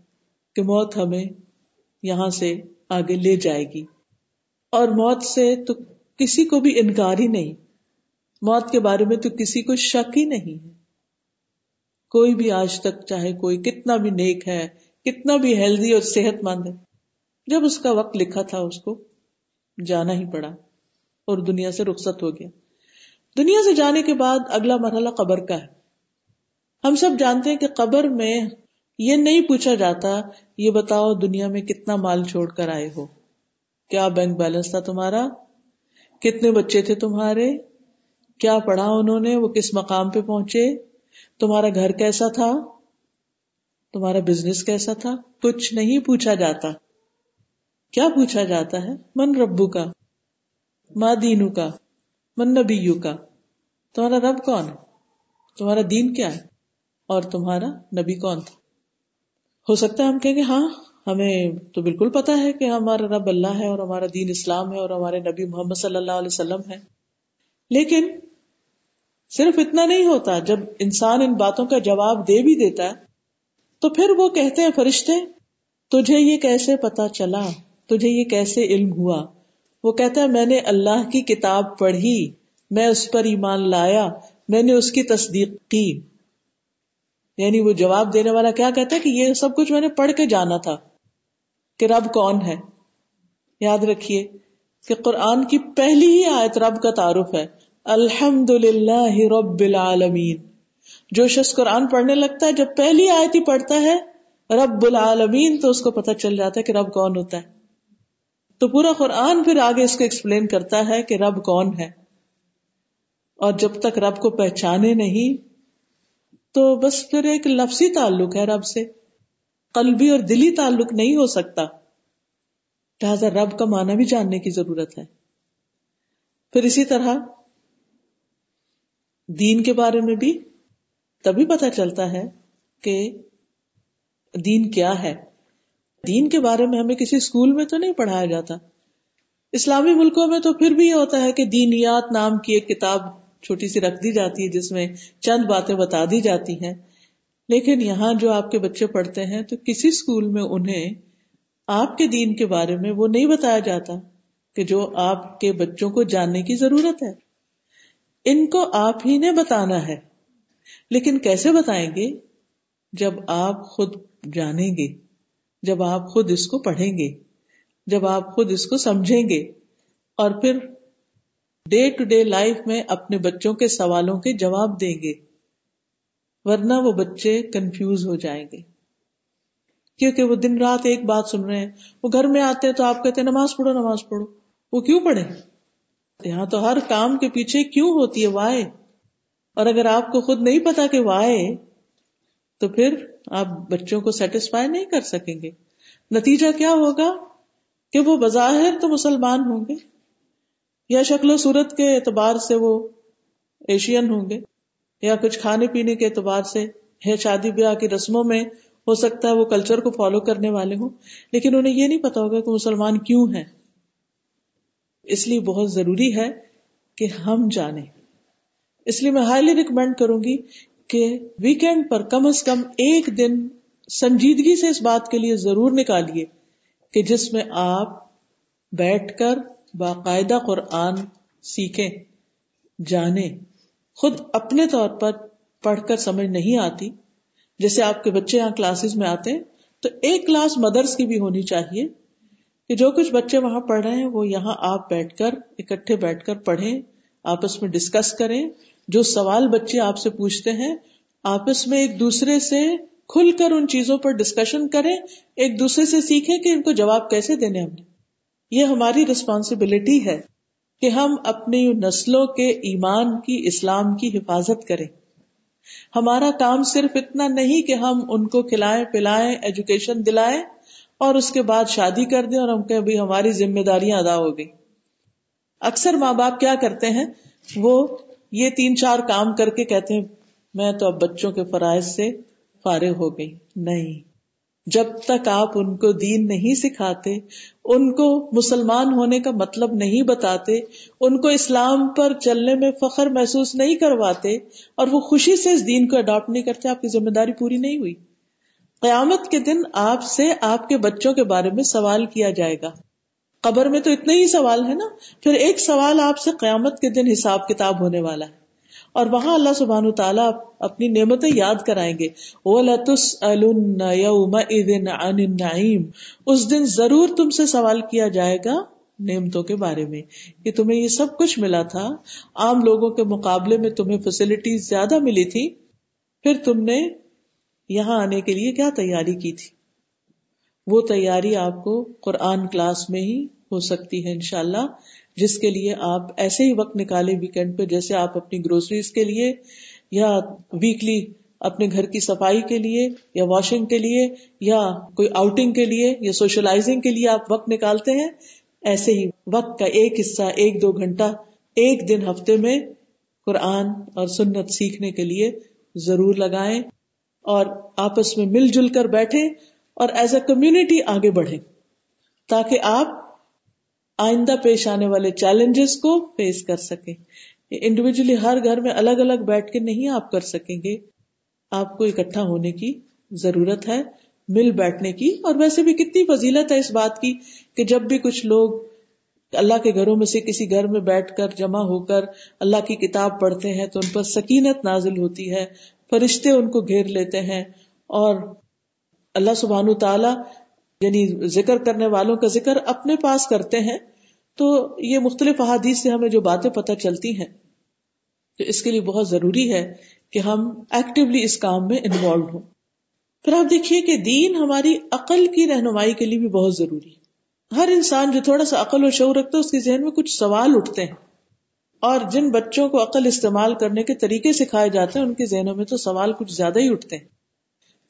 کہ موت ہمیں یہاں سے آگے لے جائے گی۔ اور موت سے تو کسی کو بھی انکار ہی نہیں۔ موت کے بارے میں تو کسی کو شک ہی نہیں ہے۔ کوئی بھی آج تک چاہے کوئی کتنا بھی نیک ہے، کتنا بھی ہیلدی اور صحت مند ہے، جب اس کا وقت لکھا تھا اس کو جانا ہی پڑا اور دنیا سے رخصت ہو گیا۔ دنیا سے جانے کے بعد اگلا مرحلہ قبر کا ہے۔ ہم سب جانتے ہیں کہ قبر میں یہ نہیں پوچھا جاتا، یہ بتاؤ دنیا میں کتنا مال چھوڑ کر آئے ہو؟ کیا بینک بیلنس تھا تمہارا؟ کتنے بچے تھے تمہارے؟ کیا پڑھا انہوں نے؟ وہ کس مقام پہ پہنچے؟ تمہارا گھر کیسا تھا؟ تمہارا بزنس کیسا تھا؟ کچھ نہیں پوچھا جاتا۔ کیا پوچھا جاتا ہے؟ من ربو کا ماں دینو کا، من نبیو کا۔ تمہارا رب کون ہے؟ تمہارا دین کیا ہے؟ اور تمہارا نبی کون تھا؟ ہو سکتا ہے ہم کہیں گے ہاں ہمیں تو بالکل پتا ہے کہ ہمارا رب اللہ ہے اور ہمارا دین اسلام ہے اور ہمارے نبی محمد صلی اللہ علیہ وسلم ہے لیکن صرف اتنا نہیں ہوتا، جب انسان ان باتوں کا جواب دے بھی دیتا ہے، تو پھر وہ کہتے ہیں، فرشتے، تجھے یہ کیسے پتا چلا؟ تجھے یہ کیسے علم ہوا؟ وہ کہتا ہے، میں نے اللہ کی کتاب پڑھی، میں اس پر ایمان لایا، میں نے اس کی تصدیق کی۔ یعنی وہ جواب دینے والا کیا کہتا ہے کہ یہ سب کچھ میں نے پڑھ کے جانا تھا کہ رب کون ہے۔ یاد رکھیے کہ قرآن کی پہلی ہی آیت رب کا تعارف ہے۔ الحمد للہ رب العالمین۔ جو شخص قرآن پڑھنے لگتا ہے، جب پہلی آیت ہی پڑھتا ہے رب العالمین، تو اس کو پتہ چل جاتا ہے کہ رب کون ہوتا ہے۔ تو پورا قرآن پھر آگے اس کو ایکسپلین کرتا ہے کہ رب کون ہے۔ اور جب تک رب کو پہچانے نہیں، تو بس پھر ایک لفظی تعلق ہے رب سے۔ قلبی اور دلی تعلق نہیں ہو سکتا۔ لہذا رب کا معنی بھی جاننے کی ضرورت ہے۔ پھر اسی طرح دین کے بارے میں بھی تبھی پتا چلتا ہے کہ دین کیا ہے۔ دین کے بارے میں ہمیں کسی اسکول میں تو نہیں پڑھایا جاتا۔ اسلامی ملکوں میں تو پھر بھی یہ ہوتا ہے کہ دینیات نام کی ایک کتاب چھوٹی سی رکھ دی جاتی ہے، جس میں چند باتیں بتا دی جاتی ہیں۔ لیکن یہاں جو آپ کے بچے پڑھتے ہیں، تو کسی اسکول میں انہیں آپ کے دین کے بارے میں وہ نہیں بتایا جاتا کہ جو آپ کے بچوں کو جاننے کی ضرورت ہے۔ ان کو آپ ہی نے بتانا ہے۔ لیکن کیسے بتائیں گے؟ جب آپ خود جانیں گے۔ جب آپ خود اس کو پڑھیں گے، جب آپ خود اس کو سمجھیں گے، اور پھر ڈے ٹو ڈے لائف میں اپنے بچوں کے سوالوں کے جواب دیں گے، ورنہ وہ بچے کنفیوز ہو جائیں گے۔ کیونکہ وہ دن رات ایک بات سن رہے ہیں، وہ گھر میں آتے ہیں تو آپ کہتے ہیں، نماز پڑھو نماز پڑھو۔ وہ کیوں پڑھے یہاں تو ہر کام کے پیچھے کیوں ہوتی ہے؟ وائے اور اگر آپ کو خود نہیں پتا کہ وائے تو پھر آپ بچوں کو سیٹسفائی نہیں کر سکیں گے۔ نتیجہ کیا ہوگا؟ کہ وہ بظاہر تو مسلمان ہوں گے، یا شکل و صورت کے اعتبار سے وہ ایشین ہوں گے، یا کچھ کھانے پینے کے اعتبار سے ہے شادی بیاہ کی رسموں میں ہو سکتا ہے وہ کلچر کو فالو کرنے والے ہوں۔ لیکن انہیں یہ نہیں پتا ہوگا کہ مسلمان کیوں ہے اس لیے بہت ضروری ہے کہ ہم جانیں۔ اس لیے میں ہائیلی ریکمینڈ کروں گی کہ ویکینڈ پر کم از کم ایک دن سنجیدگی سے اس بات کے لیے ضرور نکالیے کہ جس میں آپ بیٹھ کر باقاعدہ قرآن سیکھیں جانے خود اپنے طور پر پڑھ کر سمجھ نہیں آتی۔ جیسے آپ کے بچے یہاں کلاسز میں آتے تو ایک کلاس مدرس کی بھی ہونی چاہیے کہ جو کچھ بچے وہاں پڑھ رہے ہیں، وہ یہاں آپ بیٹھ کر، اکٹھے بیٹھ کر پڑھیں، آپس میں ڈسکس کریں۔ جو سوال بچے آپ سے پوچھتے ہیں، آپس میں ایک دوسرے سے کھل کر ان چیزوں پر ڈسکشن کریں، ایک دوسرے سے سیکھیں کہ ان کو جواب کیسے دینے ہم نے۔ یہ ہماری ریسپانسبلٹی ہے کہ ہم اپنی نسلوں کے ایمان کی، اسلام کی حفاظت کریں۔ ہمارا کام صرف اتنا نہیں کہ ہم ان کو کھلائیں، پلائیں ایجوکیشن دلائیں اور اس کے بعد شادی کر دیں اور ہم کہ ہماری ذمہ داریاں ادا ہو گئی اکثر ماں باپ کیا کرتے ہیں؟ وہ یہ تین چار کام کر کے کہتے ہیں، میں تو اب بچوں کے فرائض سے فارغ ہو گئی۔ نہیں۔ جب تک آپ ان کو دین نہیں سکھاتے، ان کو مسلمان ہونے کا مطلب نہیں بتاتے، ان کو اسلام پر چلنے میں فخر محسوس نہیں کرواتے، اور وہ خوشی سے اس دین کو اڈاپٹ نہیں کرتے، آپ کی ذمہ داری پوری نہیں ہوئی۔ قیامت کے دن آپ سے آپ کے بچوں کے بارے میں سوال کیا جائے گا۔ قبر میں تو اتنے ہی سوال ہے نا، پھر ایک سوال آپ سے قیامت کے دن حساب کتاب ہونے والا ہے۔ اور وہاں اللہ سبحان تعالیٰ اپنی نعمتیں یاد کرائیں گے۔ اس دن ضرور تم سے سوال کیا جائے گا نعمتوں کے بارے میں۔ کہ تمہیں یہ سب کچھ ملا تھا۔ عام لوگوں کے مقابلے میں تمہیں فیسلٹیز زیادہ ملی تھی۔ پھر تم نے یہاں آنے کے لیے کیا تیاری کی تھی؟ وہ تیاری آپ کو قرآن کلاس میں ہی ہو سکتی ہے انشاءاللہ اللہ جس کے لیے آپ ایسے ہی وقت نکالے ویکینڈ پہ، جیسے آپ اپنی گروسریز کے لیے یا ویکلی اپنے گھر کی صفائی کے لیے یا واشنگ کے لیے یا کوئی آؤٹنگ کے لیے یا سوشلائزنگ کے لیے آپ وقت نکالتے ہیں، ایسے ہی وقت کا ایک حصہ، ایک دو گھنٹہ، ایک دن ہفتے میں قرآن اور سنت سیکھنے کے لیے ضرور لگائیں اور آپس میں مل جل کر بیٹھے اور ایز اے کمیونٹی آگے بڑھے تاکہ آپ آئندہ پیش آنے والے چیلنجز کو فیس کر سکیں۔ انڈیویجلی ہر گھر میں الگ الگ بیٹھ کے نہیں آپ کر سکیں گے۔ آپ کو اکٹھا ہونے کی ضرورت ہے، مل بیٹھنے کی۔ اور ویسے بھی کتنی فضیلت ہے اس بات کی کہ جب بھی کچھ لوگ اللہ کے گھروں میں سے کسی گھر میں بیٹھ کر جمع ہو کر اللہ کی کتاب پڑھتے ہیں تو ان پر سکینت نازل ہوتی ہے، فرشتے ان کو گھیر لیتے ہیں اور اللہ سبحان تعالی یعنی ذکر کرنے والوں کا ذکر اپنے پاس کرتے ہیں، تو یہ مختلف احادیث سے ہمیں جو باتیں پتہ چلتی ہیں، تو اس کے لیے بہت ضروری ہے کہ ہم ایکٹیولی اس کام میں انوالو ہوں۔ پھر آپ دیکھیے کہ دین ہماری عقل کی رہنمائی کے لیے بھی بہت ضروری ہے۔ ہر انسان جو تھوڑا سا عقل و شعور رکھتا ہے، اس کے ذہن میں کچھ سوال اٹھتے ہیں۔ اور جن بچوں کو عقل استعمال کرنے کے طریقے سکھائے جاتے ہیں، ان کے ذہنوں میں تو سوال کچھ زیادہ ہی اٹھتے ہیں۔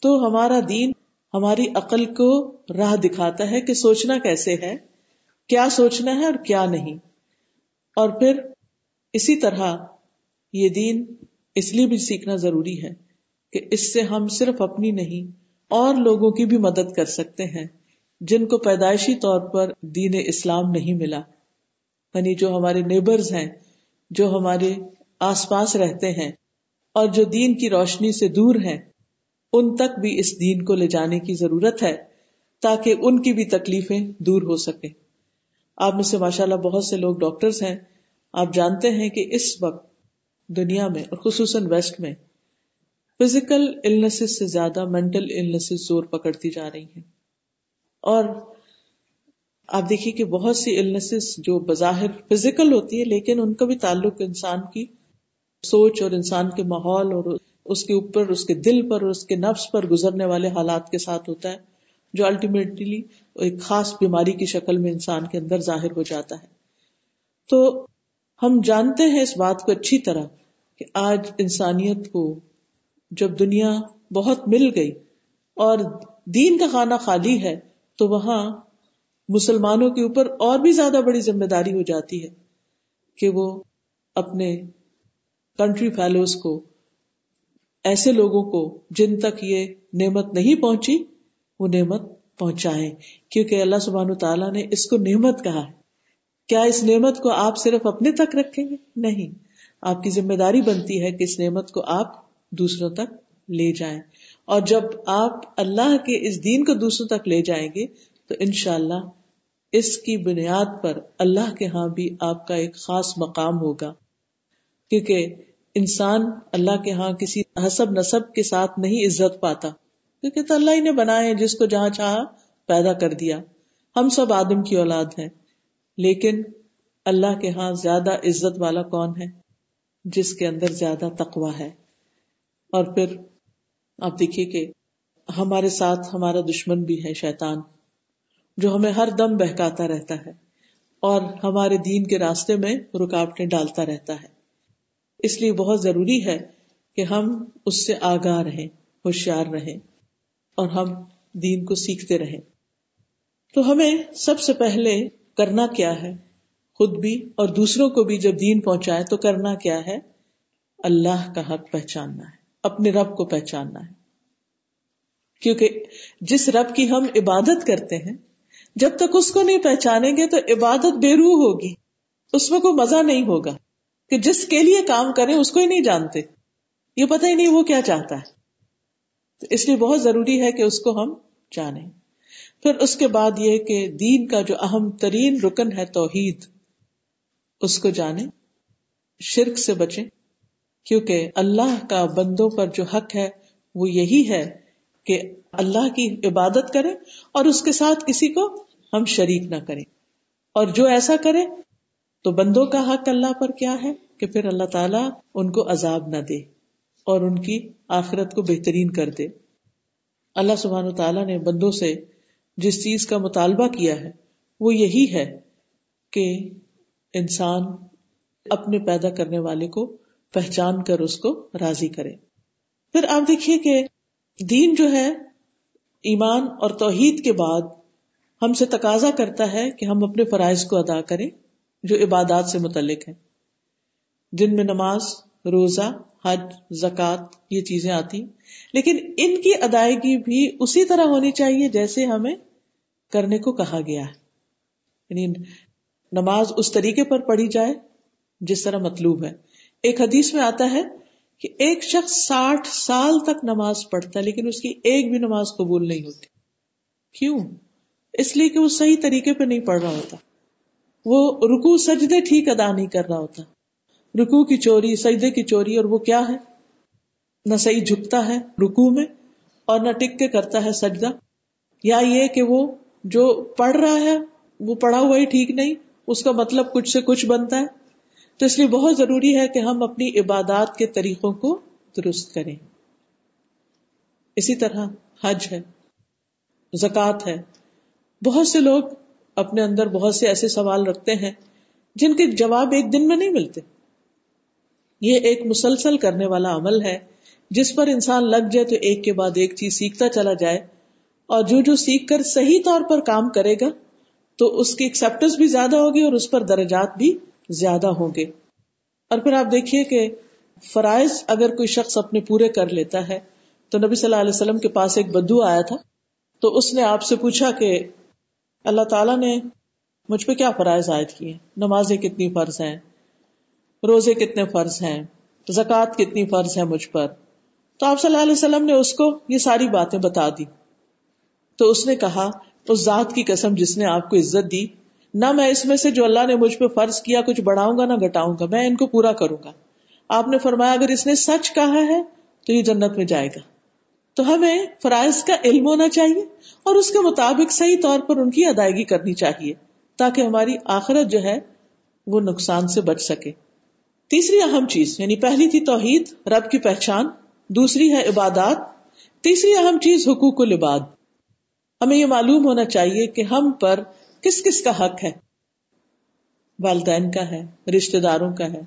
تو ہمارا دین ہماری عقل کو راہ دکھاتا ہے کہ سوچنا کیسے ہے، کیا سوچنا ہے اور کیا نہیں۔ اور پھر اسی طرح یہ دین اس لیے بھی سیکھنا ضروری ہے کہ اس سے ہم صرف اپنی نہیں، اور لوگوں کی بھی مدد کر سکتے ہیں، جن کو پیدائشی طور پر دین اسلام نہیں ملا۔ یعنی جو ہمارے نیبرز ہیں، جو ہمارے آس پاس رہتے ہیں، اور جو دین کی روشنی سے دور ہیں ان تک بھی اس دین کو لے جانے کی ضرورت ہے تاکہ ان کی بھی تکلیفیں دور ہو سکے آپ میں سے ماشاء اللہ بہت سے لوگ ڈاکٹرز ہیں۔ آپ جانتے ہیں کہ اس وقت دنیا میں اور خصوصاً ویسٹ میں فزیکل النس سے زیادہ مینٹل النس زور پکڑتی جا رہی ہیں۔ اور آپ دیکھیے کہ بہت سی النس جو بظاہر فزیکل ہوتی ہے لیکن ان کا بھی تعلق انسان کی سوچ اور انسان کے ماحول اور اس کے اوپر، اس کے دل پر، اس کے نفس پر گزرنے والے حالات کے ساتھ ہوتا ہے، جو الٹیمیٹلی ایک خاص بیماری کی شکل میں انسان کے اندر ظاہر ہو جاتا ہے۔ تو ہم جانتے ہیں اس بات کو اچھی طرح کہ آج انسانیت کو جب دنیا بہت مل گئی اور دین کا خانہ خالی ہے، تو وہاں مسلمانوں کے اوپر اور بھی زیادہ بڑی ذمہ داری ہو جاتی ہے کہ وہ اپنے کنٹری فیلوز کو ایسے لوگوں کو جن تک یہ نعمت نہیں پہنچی، وہ نعمت پہنچائے کیونکہ اللہ سبحان تعالیٰ نے اس کو نعمت کہا ہے۔ کیا اس نعمت کو آپ صرف اپنے تک رکھیں گے؟ نہیں۔ آپ کی ذمہ داری بنتی ہے کہ اس نعمت کو آپ دوسروں تک لے جائیں۔ اور جب آپ اللہ کے اس دین کو دوسروں تک لے جائیں گے، تو انشاءاللہ اللہ اس کی بنیاد پر اللہ کے ہاں بھی آپ کا ایک خاص مقام ہوگا۔ کیونکہ انسان اللہ کے ہاں کسی حسب نصب کے ساتھ نہیں عزت پاتا۔ کیونکہ تو اللہ ہی نے بنائے جس کو جہاں چاہا پیدا کر دیا۔ ہم سب آدم کی اولاد ہیں۔ لیکن اللہ کے ہاں زیادہ عزت والا کون ہے؟ جس کے اندر زیادہ تقوا ہے۔ اور پھر آپ دیکھیے کہ ہمارے ساتھ ہمارا دشمن بھی ہے شیطان، جو ہمیں ہر دم بہکاتا رہتا ہے اور ہمارے دین کے راستے میں رکاوٹیں ڈالتا رہتا ہے۔ اس لیے بہت ضروری ہے کہ ہم اس سے آگاہ رہیں، ہوشیار رہیں اور ہم دین کو سیکھتے رہیں۔ تو ہمیں سب سے پہلے کرنا کیا ہے؟ خود بھی اور دوسروں کو بھی جب دین پہنچائے تو کرنا کیا ہے؟ اللہ کا حق پہچاننا ہے، اپنے رب کو پہچاننا ہے۔ کیونکہ جس رب کی ہم عبادت کرتے ہیں، جب تک اس کو نہیں پہچانیں گے تو عبادت بے روح ہوگی، اس میں کوئی مزہ نہیں ہوگا۔ کہ جس کے لیے کام کریں اس کو ہی نہیں جانتے۔ یہ پتہ ہی نہیں وہ کیا چاہتا ہے۔ تو اس لیے بہت ضروری ہے کہ اس کو ہم جانیں۔ پھر اس کے بعد یہ کہ دین کا جو اہم ترین رکن ہے توحید، اس کو جانیں، شرک سے بچیں۔ کیونکہ اللہ کا بندوں پر جو حق ہے، وہ یہی ہے کہ اللہ کی عبادت کریں اور اس کے ساتھ کسی کو ہم شریک نہ کریں۔ اور جو ایسا کرے تو بندوں کا حق اللہ پر کیا ہے کہ پھر اللہ تعالیٰ ان کو عذاب نہ دے اور ان کی آخرت کو بہترین کر دے۔ اللہ سبحان تعالیٰ نے بندوں سے جس چیز کا مطالبہ کیا ہے، وہ یہی ہے کہ انسان اپنے پیدا کرنے والے کو پہچان کر اس کو راضی کرے۔ پھر آپ دیکھیے کہ دین جو ہے، ایمان اور توحید کے بعد ہم سے تقاضا کرتا ہے کہ ہم اپنے فرائض کو ادا کریں۔ جو عبادات سے متعلق ہیں۔ جن میں نماز، روزہ، حج زکات یہ چیزیں آتی۔ لیکن ان کی ادائیگی بھی اسی طرح ہونی چاہیے جیسے ہمیں کرنے کو کہا گیا ہے۔ یعنی نماز اس طریقے پر پڑھی جائے جس طرح مطلوب ہے۔ ایک حدیث میں آتا ہے کہ ایک شخص ساٹھ سال تک نماز پڑھتا ہے لیکن اس کی ایک بھی نماز قبول نہیں ہوتی۔ کیوں؟ اس لیے کہ وہ صحیح طریقے پہ نہیں پڑھ رہا ہوتا۔ وہ رکو سجدے ٹھیک ادا نہیں کر رہا ہوتا۔ رکو کی چوری، سجدے کی چوری، اور وہ کیا ہے؟ نہ صحیح جھکتا ہے رکو میں، اور نہ ٹک کے کرتا ہے سجدہ۔ یا یہ کہ وہ جو پڑھ رہا ہے، وہ پڑھا ہوا ہی ٹھیک نہیں، اس کا مطلب کچھ سے کچھ بنتا ہے۔ تو اس لیے بہت ضروری ہے کہ ہم اپنی عبادات کے طریقوں کو درست کریں۔ اسی طرح حج ہے، زکوٰۃ ہے۔ بہت سے لوگ اپنے اندر بہت سے ایسے سوال رکھتے ہیں جن کے جواب ایک دن میں نہیں ملتے۔ یہ ایک مسلسل کرنے والا عمل ہے، جس پر انسان لگ جائے تو ایک کے بعد ایک چیز سیکھتا چلا جائے، اور جو جو سیکھ کر صحیح طور پر کام کرے گا، تو اس کی ایکسپٹینس بھی زیادہ ہوگی اور اس پر درجات بھی زیادہ ہوں گے۔ اور پھر آپ دیکھیے کہ فرائض اگر کوئی شخص اپنے پورے کر لیتا ہے، تو نبی صلی اللہ علیہ وسلم کے پاس ایک بدو آیا تھا، تو اس نے آپ سے پوچھا کہ اللہ تعالیٰ نے مجھ پہ کیا فرائض عائد کیے؟ نمازیں کتنی فرض ہیں؟ روزے کتنے فرض ہیں؟ زکوٰۃ کتنی فرض ہے مجھ پر؟ تو آپ صلی اللہ علیہ وسلم نے اس کو یہ ساری باتیں بتا دی۔ تو اس نے کہا، اس ذات کی قسم جس نے آپ کو عزت دی، نہ میں اس میں سے جو اللہ نے مجھ پہ فرض کیا کچھ بڑھاؤں گا نہ گٹاؤں گا، میں ان کو پورا کروں گا۔ آپ نے فرمایا، اگر اس نے سچ کہا ہے تو یہ جنت میں جائے گا۔ تو ہمیں فرائض کا علم ہونا چاہیے اور اس کے مطابق صحیح طور پر ان کی ادائیگی کرنی چاہیے تاکہ ہماری آخرت جو ہے وہ نقصان سے بچ سکے۔ تیسری اہم چیز یعنی پہلی تھی توحید، رب کی پہچان، دوسری ہے عبادات، تیسری اہم چیز حقوق العباد۔ ہمیں یہ معلوم ہونا چاہیے کہ ہم پر کس کس کا حق ہے۔ والدین کا ہے رشتے داروں کا ہے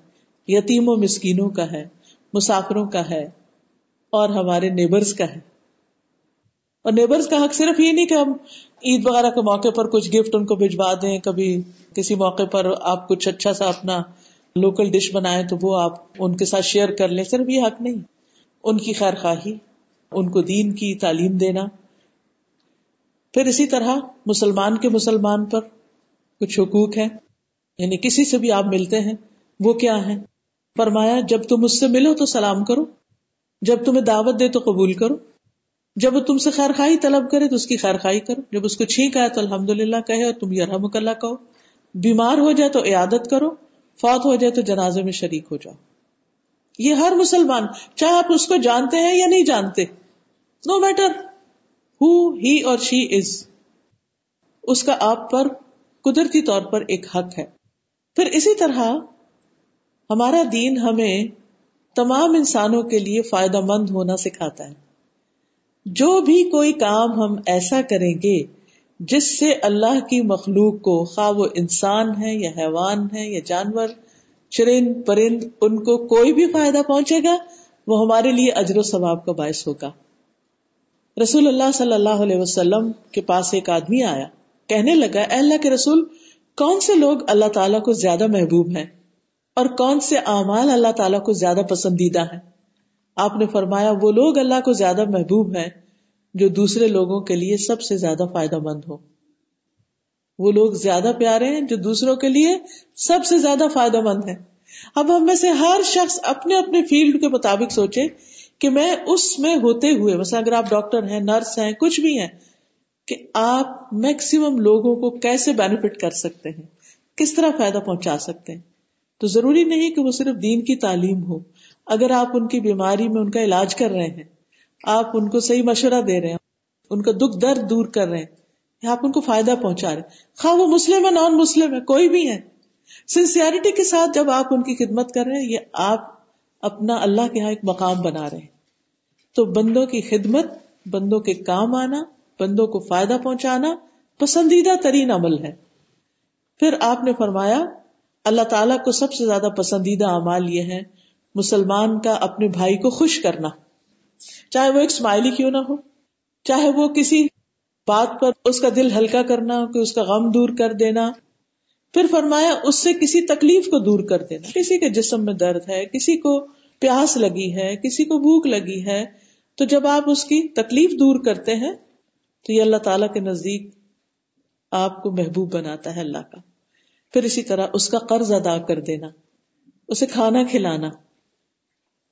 یتیم و مسکینوں کا ہے، مسافروں کا ہے اور ہمارے نیبرز کا ہے۔ اور نیبرز کا حق صرف یہ نہیں کہ ہم عید وغیرہ کے موقع پر کچھ گفٹ ان کو بھجوا دیں، کبھی کسی موقع پر آپ کچھ اچھا سا اپنا لوکل ڈش بنائے تو وہ آپ ان کے ساتھ شیئر کر لیں۔ صرف یہ حق نہیں۔ ان کی خیر خواہی، ان کو دین کی تعلیم دینا۔ پھر اسی طرح مسلمان کے مسلمان پر کچھ حقوق ہے یعنی کسی سے بھی آپ ملتے ہیں، وہ کیا ہے فرمایا، جب تم اس سے ملو تو سلام کرو۔ جب تمہیں دعوت دے تو قبول کرو۔ جب وہ تم سے خیر خائی طلب کرے تو اس کی خیر خائی کرو۔ جب اس کو چھینک آئے تو الحمد للہ کہے اور تم یرحمک اللہ کہو۔ بیمار ہو جائے تو عیادت کرو۔ فوت ہو جائے تو جنازے میں شریک ہو جاؤ۔ یہ ہر مسلمان، چاہے آپ اس کو جانتے ہیں یا نہیں جانتے نو میٹر ہو ہی اور شی از اس کا آپ پر قدرتی طور پر ایک حق ہے۔ پھر اسی طرح ہمارا دین ہمیں تمام انسانوں کے لیے فائدہ مند ہونا سکھاتا ہے۔ جو بھی کوئی کام ہم ایسا کریں گے جس سے اللہ کی مخلوق کو خواہ وہ انسان ہے یا حیوان ہے یا جانور، چرند، پرند، ان کو کوئی بھی فائدہ پہنچے گا، وہ ہمارے لیے اجر و ثواب کا باعث ہوگا۔ رسول اللہ صلی اللہ علیہ وسلم کے پاس ایک آدمی آیا، کہنے لگا، اے اللہ کے رسول، کون سے لوگ اللہ تعالیٰ کو زیادہ محبوب ہیں؟ اور کون سے اعمال اللہ تعالیٰ کو زیادہ پسندیدہ ہیں؟ آپ نے فرمایا، وہ لوگ اللہ کو زیادہ محبوب ہیں جو دوسرے لوگوں کے لیے سب سے زیادہ فائدہ مند ہو وہ لوگ زیادہ پیارے ہیں جو دوسروں کے لیے سب سے زیادہ فائدہ مند ہیں۔ اب ہم میں سے ہر شخص اپنے اپنے فیلڈ کے مطابق سوچے کہ میں اس میں ہوتے ہوئے، مثلا اگر آپ ڈاکٹر ہیں، نرس ہیں، کچھ بھی ہیں، کہ آپ میکسیمم لوگوں کو کیسے بینیفٹ کر سکتے ہیں؟ کس طرح فائدہ پہنچا سکتے ہیں؟ تو ضروری نہیں کہ وہ صرف دین کی تعلیم ہو۔ اگر آپ ان کی بیماری میں ان کا علاج کر رہے ہیں، آپ ان کو صحیح مشورہ دے رہے ہیں، ان کا دکھ درد دور کر رہے ہیں، آپ ان کو فائدہ پہنچا رہے خواہ وہ مسلم ہے نان مسلم ہے، کوئی بھی ہے۔ سنسیئرٹی کے ساتھ جب آپ ان کی خدمت کر رہے ہیں، یہ آپ اپنا اللہ کے یہاں ایک مقام بنا رہے ہیں۔ تو بندوں کی خدمت، بندوں کے کام آنا، بندوں کو فائدہ پہنچانا پسندیدہ ترین عمل ہے۔ پھر آپ نے فرمایا اللہ تعالیٰ کو سب سے زیادہ پسندیدہ اعمال یہ ہے مسلمان کا اپنے بھائی کو خوش کرنا۔ چاہے وہ ایک اسمائلی کیوں نہ ہو، چاہے وہ کسی بات پر اس کا دل ہلکا کرنا، کہ اس کا غم دور کر دینا۔ پھر فرمایا، اس سے کسی تکلیف کو دور کر دینا۔ کسی کے جسم میں درد ہے، کسی کو پیاس لگی ہے، کسی کو بھوک لگی ہے، تو جب آپ اس کی تکلیف دور کرتے ہیں، تو یہ اللہ تعالی کے نزدیک آپ کو محبوب بناتا ہے اللہ کا۔ پھر اسی طرح اس کا قرض ادا کر دینا، اسے کھانا کھلانا۔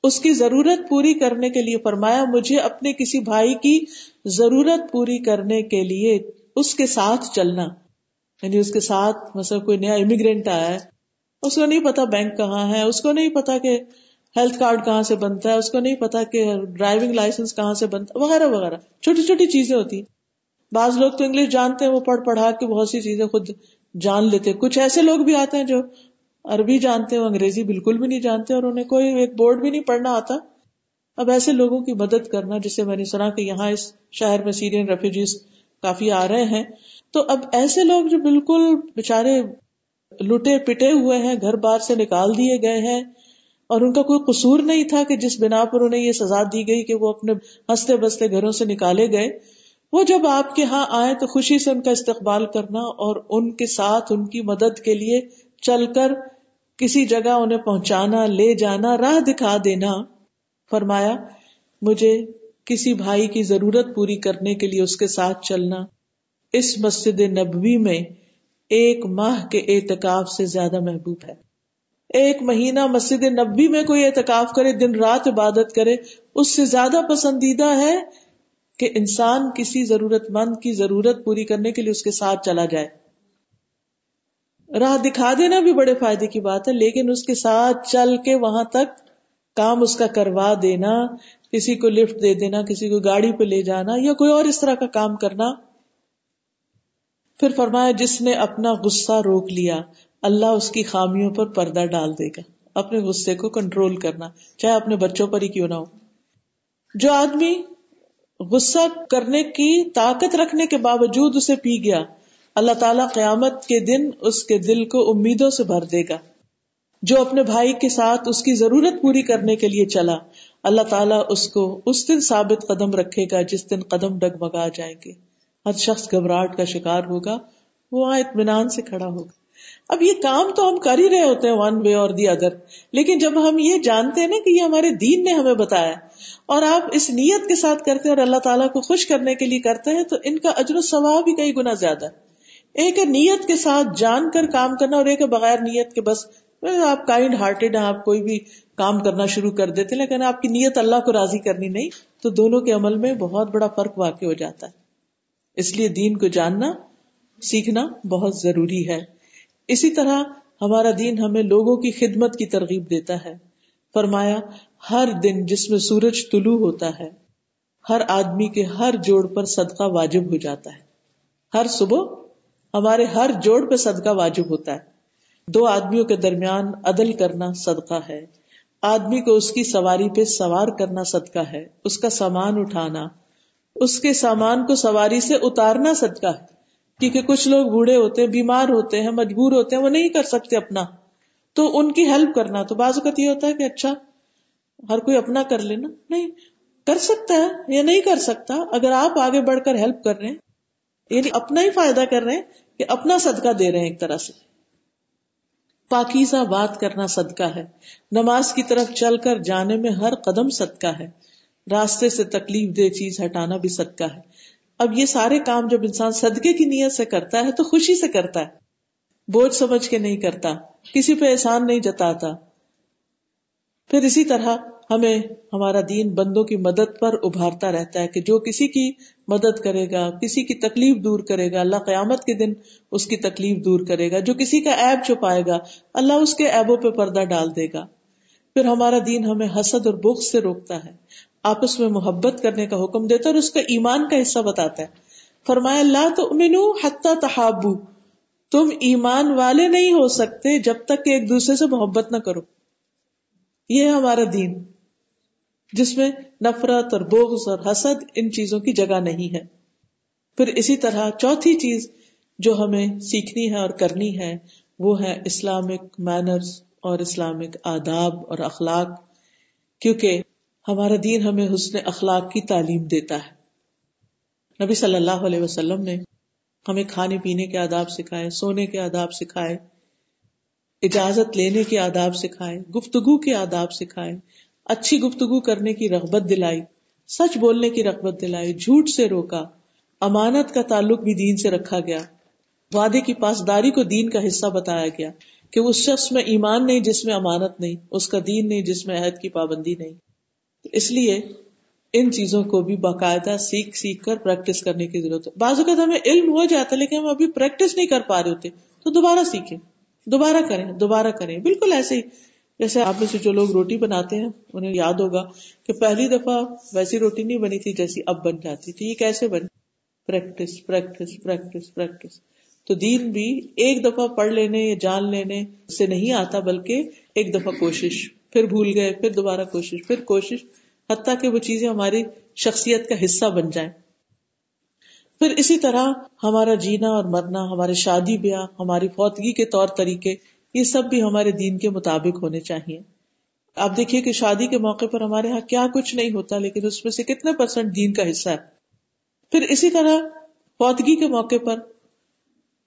اس کی ضرورت پوری کرنے کے لیے فرمایا، مجھے اپنے کسی بھائی کی ضرورت پوری کرنے کے لیے اس کے ساتھ چلنا۔ یعنی اس کے ساتھ مثلا کوئی نیا امیگرینٹ آیا ہے، اس کو نہیں پتا بینک کہاں ہے، اس کو نہیں پتا کہ ہیلتھ کارڈ کہاں سے بنتا ہے، اس کو نہیں پتا کہ ڈرائیونگ لائسنس کہاں سے بنتا، وغیرہ وغیرہ۔ چھوٹی چھوٹی چیزیں ہوتی۔ بعض لوگ تو انگلش جانتے ہیں، وہ پڑھ پڑھا کے بہت سی چیزیں خود جان لیتے کچھ ایسے لوگ بھی آتے ہیں جو عربی جانتے ہیں، انگریزی بالکل بھی نہیں جانتے اور انہیں کوئی ایک بورڈ بھی نہیں پڑھنا آتا۔ اب ایسے لوگوں کی مدد کرنا جسے میں نے سنا کہ یہاں اس شہر میں سیرین ریفیوجیز کافی آ رہے ہیں۔ تو اب ایسے لوگ جو بالکل بےچارے لٹے پٹے ہوئے ہیں، گھر بار سے نکال دیے گئے ہیں اور ان کا کوئی قصور نہیں تھا کہ جس بنا پر انہیں یہ سزا دی گئی کہ وہ اپنے ہنستے بستے گھروں سے نکالے گئے۔ وہ جب آپ کے ہاں آئے تو خوشی سے ان کا استقبال کرنا اور ان کے ساتھ ان کی مدد کے لیے چل کر کسی جگہ انہیں پہنچانا، لے جانا، راہ دکھا دینا۔ فرمایا، مجھے کسی بھائی کی ضرورت پوری کرنے کے لیے اس کے ساتھ چلنا۔ اس مسجد نبوی میں ایک ماہ کے اعتکاف سے زیادہ محبوب ہے۔ ایک مہینہ مسجد نبی میں کوئی اعتکاف کرے، دن رات عبادت کرے، اس سے زیادہ پسندیدہ ہے کہ انسان کسی ضرورت مند کی ضرورت پوری کرنے کے لیے اس کے ساتھ چلا جائے۔ راہ دکھا دینا بھی بڑے فائدے کی بات ہے، لیکن اس کے ساتھ چل کے وہاں تک کام اس کا کروا دینا، کسی کو لفٹ دے دینا، کسی کو گاڑی پہ لے جانا یا کوئی اور اس طرح کا کام کرنا۔ پھر فرمایا، جس نے اپنا غصہ روک لیا، اللہ اس کی خامیوں پر پردہ ڈال دے گا۔ اپنے غصے کو کنٹرول کرنا، چاہے اپنے بچوں پر ہی کیوں نہ ہو۔ جو آدمی غصہ کرنے کی طاقت رکھنے کے باوجود اسے پی گیا۔ اللہ تعالیٰ قیامت کے دن اس کے دل کو امیدوں سے بھر دے گا۔ جو اپنے بھائی کے ساتھ اس کی ضرورت پوری کرنے کے لیے چلا، اللہ تعالیٰ اس کو اس دن ثابت قدم رکھے گا جس دن قدم ڈگمگا جائیں گے۔ ہر شخص گھبراہٹ کا شکار ہوگا، وہ وہاں اطمینان سے کھڑا ہوگا۔ اب یہ کام تو ہم کر ہی رہے ہوتے ہیں ون وے اور دی ادر لیکن جب ہم یہ جانتے ہیں نا کہ یہ ہمارے دین نے ہمیں بتایا اور آپ اس نیت کے ساتھ کرتے ہیں اور اللہ تعالیٰ کو خوش کرنے کے لیے کرتے ہیں تو ان کا اجر و ثواب بھی کئی گنا زیادہ ہے۔ ایک ہے نیت کے ساتھ جان کر کام کرنا اور ایک ہے بغیر نیت کے بس آپ کائنڈ ہارٹیڈ ہیں، آپ کوئی بھی کام کرنا شروع کر دیتے لیکن آپ کی نیت اللہ کو راضی کرنی نہیں، تو دونوں کے عمل میں بہت بڑا فرق واقع ہو جاتا ہے۔ اس لیے دین کو جاننا، سیکھنا بہت ضروری ہے۔ اسی طرح ہمارا دین ہمیں لوگوں کی خدمت کی ترغیب دیتا ہے۔ فرمایا، ہر دن جس میں سورج طلوع ہوتا ہے، ہر آدمی کے ہر جوڑ پر صدقہ واجب ہو جاتا ہے۔ ہر صبح ہمارے ہر جوڑ پہ صدقہ واجب ہوتا ہے۔ دو آدمیوں کے درمیان عدل کرنا صدقہ ہے۔ آدمی کو اس کی سواری پہ سوار کرنا صدقہ ہے۔ اس کا سامان اٹھانا، اس کے سامان کو سواری سے اتارنا صدقہ ہے۔ کیونکہ کچھ لوگ بوڑھے ہوتے ہیں، بیمار ہوتے ہیں، مجبور ہوتے ہیں، وہ نہیں کر سکتے اپنا۔ تو ان کی ہیلپ کرنا۔ تو بعض اوقات یہ ہوتا ہے کہ اچھا ہر کوئی اپنا کر لینا۔ نہیں، کر سکتا ہے یا نہیں کر سکتا۔ اگر آپ آگے بڑھ کر ہیلپ کر رہے ہیں یعنی اپنا ہی فائدہ کر رہے ہیں کہ اپنا صدقہ دے رہے ہیں ایک طرح سے۔ پاکیزہ بات کرنا صدقہ ہے۔ نماز کی طرف چل کر جانے میں ہر قدم صدقہ ہے۔ راستے سے تکلیف دہ چیز ہٹانا بھی صدقہ ہے۔ اب یہ سارے کام جب انسان صدقے کی نیت سے کرتا ہے تو خوشی سے کرتا ہے۔ بوجھ سمجھ کے نہیں کرتا، کسی پہ احسان نہیں جتاتا۔ پھر اسی طرح ہمیں ہمارا دین بندوں کی مدد پر ابھارتا رہتا ہے کہ جو کسی کی مدد کرے گا، کسی کی تکلیف دور کرے گا، اللہ قیامت کے دن اس کی تکلیف دور کرے گا۔ جو کسی کا ایب چھپائے گا، اللہ اس کے ایبوں پہ پردہ ڈال دے گا۔ پھر ہمارا دین ہمیں حسد اور بخ سے روکتا ہے۔ آپس میں محبت کرنے کا حکم دیتا ہے اور اس کا ایمان کا حصہ بتاتا ہے۔ فرمایا اللہ تو امنو حتہ تحابو تم ایمان والے نہیں ہو سکتے جب تک کہ ایک دوسرے سے محبت نہ کرو۔ یہ ہے ہمارا دین، جس میں نفرت اور بغض اور حسد ان چیزوں کی جگہ نہیں ہے۔ پھر اسی طرح چوتھی چیز جو ہمیں سیکھنی ہے اور کرنی ہے، وہ ہے اسلامک مینرز اور اسلامک آداب اور اخلاق۔ کیونکہ ہمارا دین ہمیں حسن اخلاق کی تعلیم دیتا ہے۔ نبی صلی اللہ علیہ وسلم نے ہمیں کھانے پینے کے آداب سکھائے، سونے کے آداب سکھائے، اجازت لینے کے آداب سکھائے، گفتگو کے آداب سکھائے، اچھی گفتگو کرنے کی رغبت دلائی، سچ بولنے کی رغبت دلائی، جھوٹ سے روکا، امانت کا تعلق بھی دین سے رکھا گیا۔ وعدے کی پاسداری کو دین کا حصہ بتایا گیا کہ اس شخص میں ایمان نہیں، جس میں امانت نہیں، اس کا دین نہیں، جس میں عہد کی پابندی نہیں۔ اس لیے ان چیزوں کو بھی باقاعدہ سیکھ سیکھ کر پریکٹس کرنے کی ضرورت ہے۔ بعض اوقات ہمیں علم ہو جاتا ہے لیکن ہم ابھی پریکٹس نہیں کر پا رہے ہوتے۔ تو دوبارہ سیکھیں۔ دوبارہ کریں۔ دوبارہ کریں۔ بالکل ایسے ہی۔ جیسے آپ میں سے جو لوگ روٹی بناتے ہیں، انہیں یاد ہوگا کہ پہلی دفعہ ویسی روٹی نہیں بنی تھی جیسی اب بن جاتی۔ تھی یہ کیسے بنی پریکٹس پریکٹس پریکٹس پریکٹس تو دین بھی ایک دفعہ پڑھ لینے یا جان لینے سے نہیں آتا، بلکہ ایک دفعہ کوشش۔ پھر بھول گئے، پھر دوبارہ کوشش، پھر کوشش، حتیٰ کہ وہ چیزیں ہماری شخصیت کا حصہ بن جائیں۔ پھر اسی طرح ہمارا جینا اور مرنا، ہمارے شادی بیاہ، ہماری فوتگی کے طور طریقے، یہ سب بھی ہمارے دین کے مطابق ہونے چاہیے۔ آپ دیکھیے کہ شادی کے موقع پر ہمارے یہاں کیا کچھ نہیں ہوتا، لیکن اس میں سے کتنے پرسنٹ دین کا حصہ ہے۔ پھر اسی طرح فوتگی کے موقع پر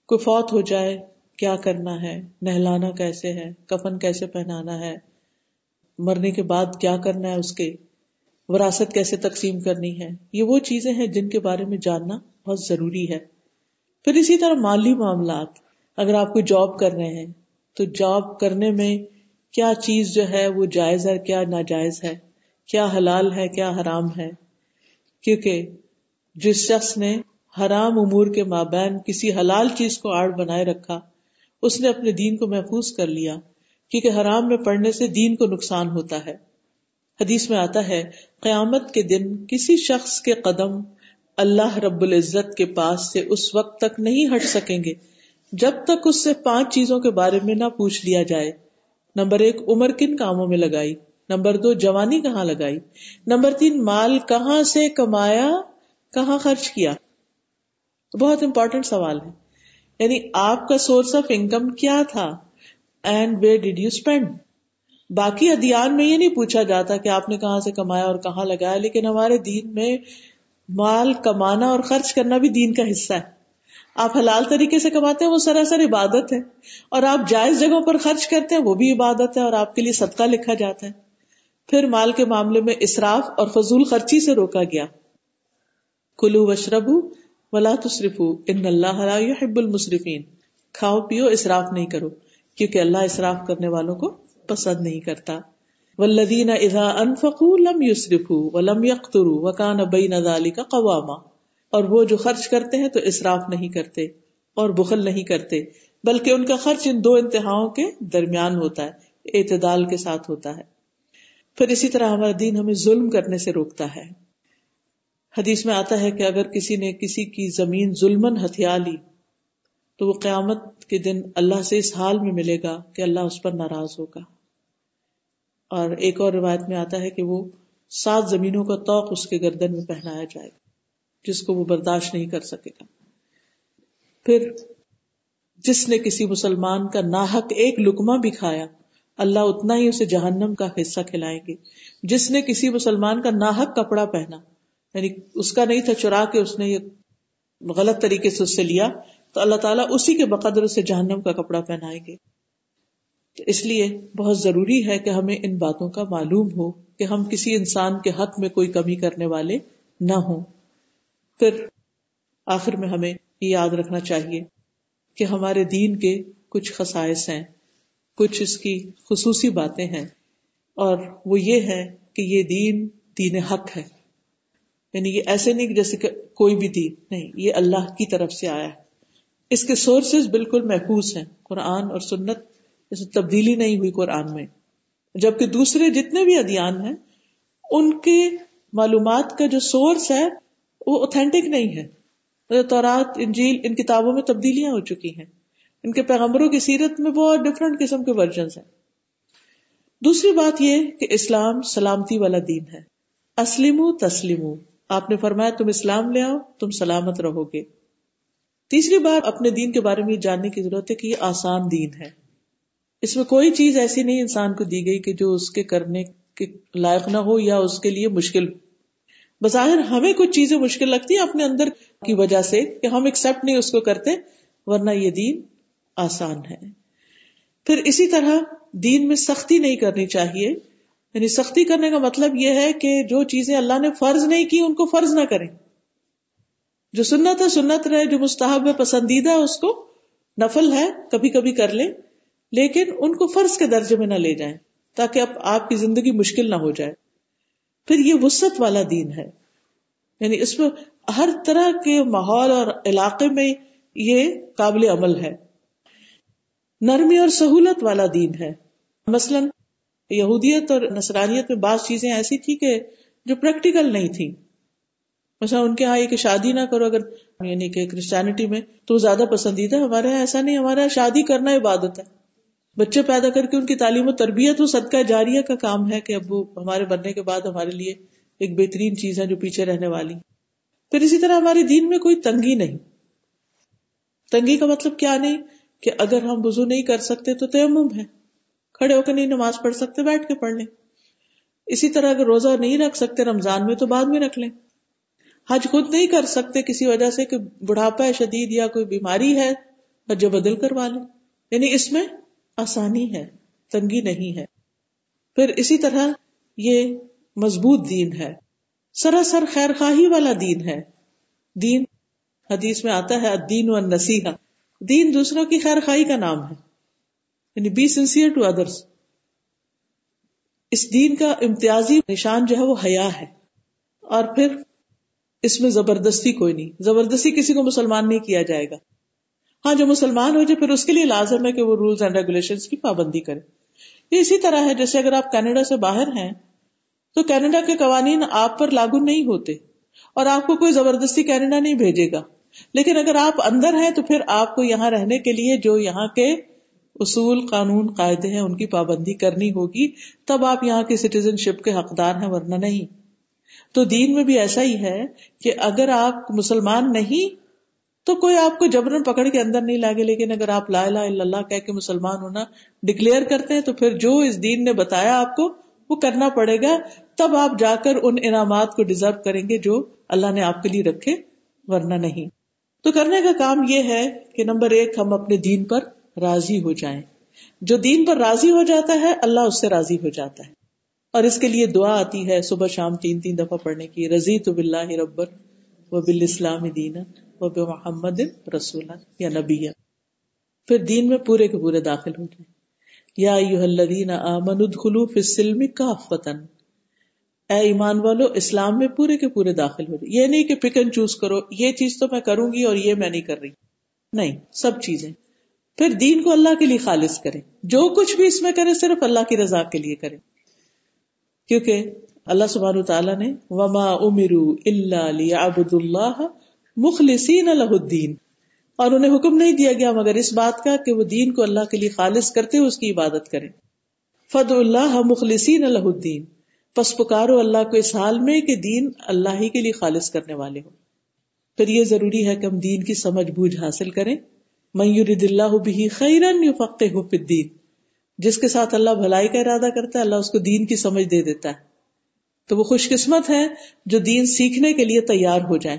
کوئی فوت ہو جائے، کیا کرنا ہے؟ نہلانا کیسے ہے؟ کفن کیسے پہنانا ہے؟ مرنے کے بعد کیا کرنا ہے اس کے وراثت کیسے تقسیم کرنی ہے؟ یہ وہ چیزیں ہیں جن کے بارے میں جاننا بہت ضروری ہے۔ پھر اسی طرح مالی معاملات، اگر آپ کوئی جاب کر رہے ہیں، تو جاب کرنے میں کیا چیز جو ہے وہ جائز ہے، کیا ناجائز ہے؟ کیا حلال ہے، کیا حرام ہے؟ کیونکہ جس شخص نے حرام امور کے مابین کسی حلال چیز کو آڑ بنائے رکھا، اس نے اپنے دین کو محفوظ کر لیا۔ کیونکہ حرام میں پڑھنے سے دین کو نقصان ہوتا ہے۔ حدیث میں آتا ہے، قیامت کے دن کسی شخص کے قدم اللہ رب العزت کے پاس سے اس وقت تک نہیں ہٹ سکیں گے، جب تک اس سے پانچ چیزوں کے بارے میں نہ پوچھ لیا جائے۔ نمبر ایک، عمر کن کاموں میں لگائی۔ نمبر دو، جوانی کہاں لگائی۔ نمبر تین، مال کہاں سے کمایا، کہاں خرچ کیا۔ بہت امپورٹینٹ سوال ہے۔ یعنی آپ کا سورس آف انکم کیا تھا؟ And where did you spend? باقی ادیان میں یہ نہیں پوچھا جاتا کہ آپ نے کہاں سے کمایا اور کہاں لگایا، لیکن ہمارے دین میں مال کمانا اور خرچ کرنا بھی دین کا حصہ ہے۔ آپ حلال طریقے سے کماتے ہیں، وہ سراسر عبادت ہے۔ اور آپ جائز جگہوں پر خرچ کرتے ہیں، وہ بھی عبادت ہے اور آپ کے لیے صدقہ لکھا جاتا ہے۔ پھر مال کے معاملے میں اسراف اور فضول خرچی سے روکا گیا۔ کلو وشرب ولا تصرف ان اللہ حب المصرفین کھاؤ، پیو، اسراف نہیں کرو۔ کیونکہ اللہ اسراف کرنے والوں کو پسند نہیں کرتا۔ ولدین اذا انفقوا لم يسرفوا ولم يقتروا وكان بين ذلك قواما۔ اور وہ جو خرچ کرتے ہیں تو اصراف نہیں کرتے اور بخل نہیں کرتے، بلکہ ان کا خرچ ان دو انتہاؤں کے درمیان ہوتا ہے، اعتدال کے ساتھ ہوتا ہے۔ پھر اسی طرح ہمارا دین ہمیں ظلم کرنے سے روکتا ہے۔ حدیث میں آتا ہے کہ اگر کسی نے کسی کی زمین ظلم ہتھیا لی، تو وہ قیامت کے دن اللہ سے اس حال میں ملے گا کہ اللہ اس پر ناراض ہوگا۔ اور ایک اور روایت میں آتا ہے کہ وہ سات زمینوں کا توق اس کے گردن میں پہنایا جائے گا، جس کو وہ برداشت نہیں کر سکے گا۔ پھر جس نے کسی مسلمان کا ناحک ایک لکما بھی کھایا، اللہ اتنا ہی اسے جہنم کا حصہ کھلائیں گے۔ جس نے کسی مسلمان کا ناحک کپڑا پہنا یعنی اس کا نہیں تھا چرا کے اس نے یہ غلط طریقے سے اس سے لیا تو اللہ تعالیٰ اسی کے بقدر اسے جہنم کا کپڑا پہنائیں گے۔ اس لیے بہت ضروری ہے کہ ہمیں ان باتوں کا معلوم ہو کہ ہم کسی انسان کے حق میں کوئی کمی کرنے والے نہ ہوں۔ پھر آخر میں ہمیں یہ یاد رکھنا چاہیے کہ ہمارے دین کے کچھ خصائص ہیں، کچھ اس کی خصوصی باتیں ہیں، اور وہ یہ ہے کہ یہ دین دین حق ہے۔ یعنی یہ ایسے نہیں جیسے کہ کوئی بھی دین، نہیں، یہ اللہ کی طرف سے آیا ہے۔ اس کے سورسز بالکل محفوظ ہیں۔ قرآن اور سنت جیسے تبدیلی نہیں ہوئی قرآن میں۔ جبکہ دوسرے جتنے بھی ادیان ہیں، ان کے معلومات کا جو سورس ہے، وہ اوتھینٹک نہیں ہے۔ تورات، انجیل، ان کتابوں میں تبدیلیاں ہو چکی ہیں۔ ان کے پیغمبروں کی سیرت میں بہت ڈفرنٹ قسم کے ورژنس ہیں۔ دوسری بات یہ کہ اسلام سلامتی والا دین ہے۔ اسلم تسلیم آپ نے فرمایا تم اسلام لے آؤ، تم سلامت رہو گے۔ تیسری بات اپنے دین کے بارے میں جاننے کی ضرورت ہے کہ یہ آسان دین ہے۔ اس میں کوئی چیز ایسی نہیں انسان کو دی گئی کہ جو اس کے کرنے کے لائق نہ ہو یا اس کے لیے مشکل۔ بظاہر ہمیں کچھ چیزیں مشکل لگتی ہیں اپنے اندر کی وجہ سے کہ ہم ایکسپٹ نہیں اس کو کرتے، ورنہ یہ دین آسان ہے۔ پھر اسی طرح دین میں سختی نہیں کرنی چاہیے۔ یعنی سختی کرنے کا مطلب یہ ہے کہ جو چیزیں اللہ نے فرض نہیں کی ان کو فرض نہ کریں۔ جو سنت ہے سنت رہے، جو مستحب ہے، پسندیدہ ہے، اس کو نفل ہے کبھی کبھی کر لیں، لیکن ان کو فرض کے درجے میں نہ لے جائیں، تاکہ اب آپ کی زندگی مشکل نہ ہو جائے۔ پھر یہ وسط والا دین ہے۔ یعنی اس میں ہر طرح کے ماحول اور علاقے میں یہ قابل عمل ہے۔ نرمی اور سہولت والا دین ہے۔ مثلا یہودیت اور نصرانیت میں بعض چیزیں ایسی تھی کہ جو پریکٹیکل نہیں تھی مثلا ان کے یہاں یہ کہ شادی نہ کرو اگر یعنی کہ کرسچینٹی میں، تو زیادہ پسندیدہ ہمارے یہاں، ایسا نہیں، ہمارے یہاں شادی کرنا عبادت ہے۔ بچے پیدا کر کے ان کی تعلیم و تربیت وہ صدقہ جاریہ کا کام ہے کہ اب وہ ہمارے بننے کے بعد ہمارے لیے ایک بہترین چیز ہے جو پیچھے رہنے والی۔ پھر اسی طرح ہمارے دین میں کوئی تنگی نہیں۔ تنگی کا مطلب کیا نہیں؟ کہ اگر ہم وضو نہیں کر سکتے تو تیمم ہے کھڑے ہو کے نہیں نماز پڑھ سکتے، بیٹھ کے پڑھ لیں۔ اسی طرح اگر روزہ نہیں رکھ سکتے رمضان میں تو بعد میں رکھ لیں۔ حج خود نہیں کر سکتے کسی وجہ سے کہ بڑھاپا ہے شدید یا کوئی بیماری ہے حج بدل کروا لیں۔ یعنی اس میں آسانی ہے، تنگی نہیں ہے۔ پھر اسی طرح یہ مضبوط دین ہے۔ سراسر خیر خواہی والا دین ہے۔ دین حدیث میں آتا ہے دین و نصیحہ دین دوسروں کی خیر خواہی کا نام ہے۔ یعنی بی سنسیئر ٹو ادرس اس دین کا امتیازی نشان جو ہے وہ حیا ہے۔ اور پھر اس میں زبردستی کوئی نہیں۔ زبردستی کسی کو مسلمان نہیں کیا جائے گا۔ ہاں جو مسلمان ہو جائے، پھر اس کے لیے لازم ہے کہ وہ رولس اینڈ ریگولیشن کی پابندی کرے۔ یہ اسی طرح ہے، جیسے اگر آپ کینیڈا سے باہر ہیں، تو کینیڈا کے قوانین آپ پر لاگو نہیں ہوتے اور آپ کو کوئی زبردستی کینیڈا نہیں بھیجے گا۔ لیکن اگر آپ اندر ہیں، تو پھر آپ کو یہاں رہنے کے لیے جو یہاں کے اصول، قانون، قاعدے ہیں، ان کی پابندی کرنی ہوگی۔ تب آپ یہاں کے سٹیزن شپ کے حقدار ہیں، ورنہ نہیں۔ تو دین میں بھی ایسا ہی ہے کہ اگر آپ مسلمان نہیں، تو کوئی آپ کو جبرن پکڑ کے اندر نہیں لاگے لیکن اگر آپ لا الہ الا اللہ کہہ کے مسلمان ہونا ڈکلیئر کرتے ہیں، تو پھر جو اس دین نے بتایا آپ کو، وہ کرنا پڑے گا۔ تب آپ جا کر ان انعامات کو ڈیزرو کریں گے جو اللہ نے آپ کے لیے رکھے، ورنہ نہیں۔ تو کرنے کا کام یہ ہے کہ نمبر ایک، ہم اپنے دین پر راضی ہو جائیں۔ جو دین پر راضی ہو جاتا ہے، اللہ اس سے راضی ہو جاتا ہے۔ اور اس کے لیے دعا آتی ہے صبح شام تین تین دفعہ پڑھنے کی رضی تو بلّہ ربر و بال اسلام دین وہ بے محمد رسول یا نبی پھر دین میں پورے کے پورے داخل ہو جائیں۔ یا الذین آمنوا فی السلم کافتا۔ اے ایمان والو، اسلام میں پورے کے پورے داخل ہو جائیں۔ یہ نہیں کہ پک اینڈ چوز کرو، یہ چیز تو میں کروں گی اور یہ میں نہیں کر رہی۔ نہیں، سب چیزیں۔ پھر دین کو اللہ کے لیے خالص کریں۔ جو کچھ بھی اس میں کرے، صرف اللہ کی رضا کے لیے کریں۔ کیونکہ اللہ سبحانہ تعالیٰ نے وما امرو اللہ لیعبد اللہ مخلصین الہ الدین اور انہیں حکم نہیں دیا گیا مگر اس بات کا کہ وہ دین کو اللہ کے لیے خالص کرتے اس کی عبادت کریں۔ فد اللہ مخلصین الہ الدین پس پکارو اللہ کو اس حال میں کہ دین اللہ ہی کے لیے خالص کرنے والے ہو پھر یہ ضروری ہے کہ ہم دین کی سمجھ بوجھ حاصل کریں۔ میورد اللہ بھی خیرن فقے ہو دین جس کے ساتھ اللہ بھلائی کا ارادہ کرتا ہے، اللہ اس کو دین کی سمجھ دے دیتا ہے۔ تو وہ خوش قسمت ہے جو دین سیکھنے کے لیے تیار ہو جائے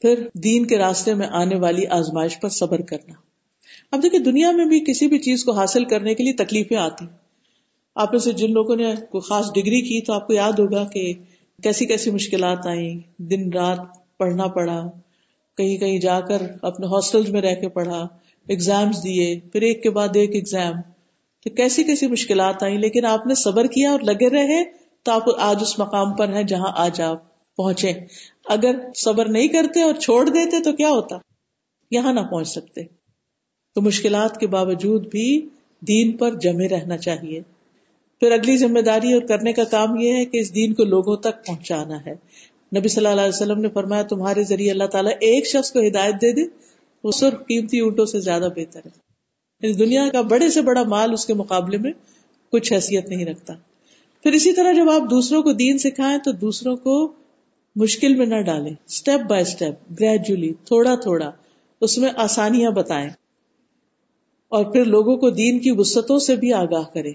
پھر دین کے راستے میں آنے والی آزمائش پر صبر کرنا۔ اب دیکھیں دنیا میں بھی کسی بھی چیز کو حاصل کرنے کے لیے تکلیفیں آتی۔ آپ میں سے جن لوگوں نے کوئی خاص ڈگری کی تو آپ کو یاد ہوگا کہ کیسی کیسی مشکلات آئیں۔ دن رات پڑھنا پڑا، کہیں کہیں جا کر اپنے ہاسٹل میں رہ کے پڑھا۔ ایگزامس دیے، پھر ایک کے بعد ایک ایگزام تو کیسی کیسی مشکلات آئیں؟ لیکن آپ نے صبر کیا اور لگے رہے تو آپ آج اس مقام پر ہیں جہاں آج آپ پہنچے. اگر صبر نہیں کرتے اور چھوڑ دیتے تو کیا ہوتا؟ یہاں نہ پہنچ سکتے. تو مشکلات کے باوجود بھی دین پر جمے رہنا چاہیے. پھر اگلی ذمہ داری اور کرنے کا کام یہ ہے کہ اس دین کو لوگوں تک پہنچانا ہے. نبی صلی اللہ علیہ وسلم نے فرمایا، تمہارے ذریعے اللہ تعالیٰ ایک شخص کو ہدایت دے دے وہ سرخ قیمتی اونٹوں سے زیادہ بہتر ہے۔ اس دنیا کا بڑے سے بڑا مال اس کے مقابلے میں کچھ حیثیت نہیں رکھتا۔ پھر اسی طرح جب آپ دوسروں کو دین سکھائیں تو دوسروں کو مشکل میں نہ ڈالیں۔ اسٹیپ بائی اسٹیپ گریجولی تھوڑا تھوڑا، اس میں آسانیاں بتائیں۔ اور پھر لوگوں کو دین کی وسطوں سے بھی آگاہ کرے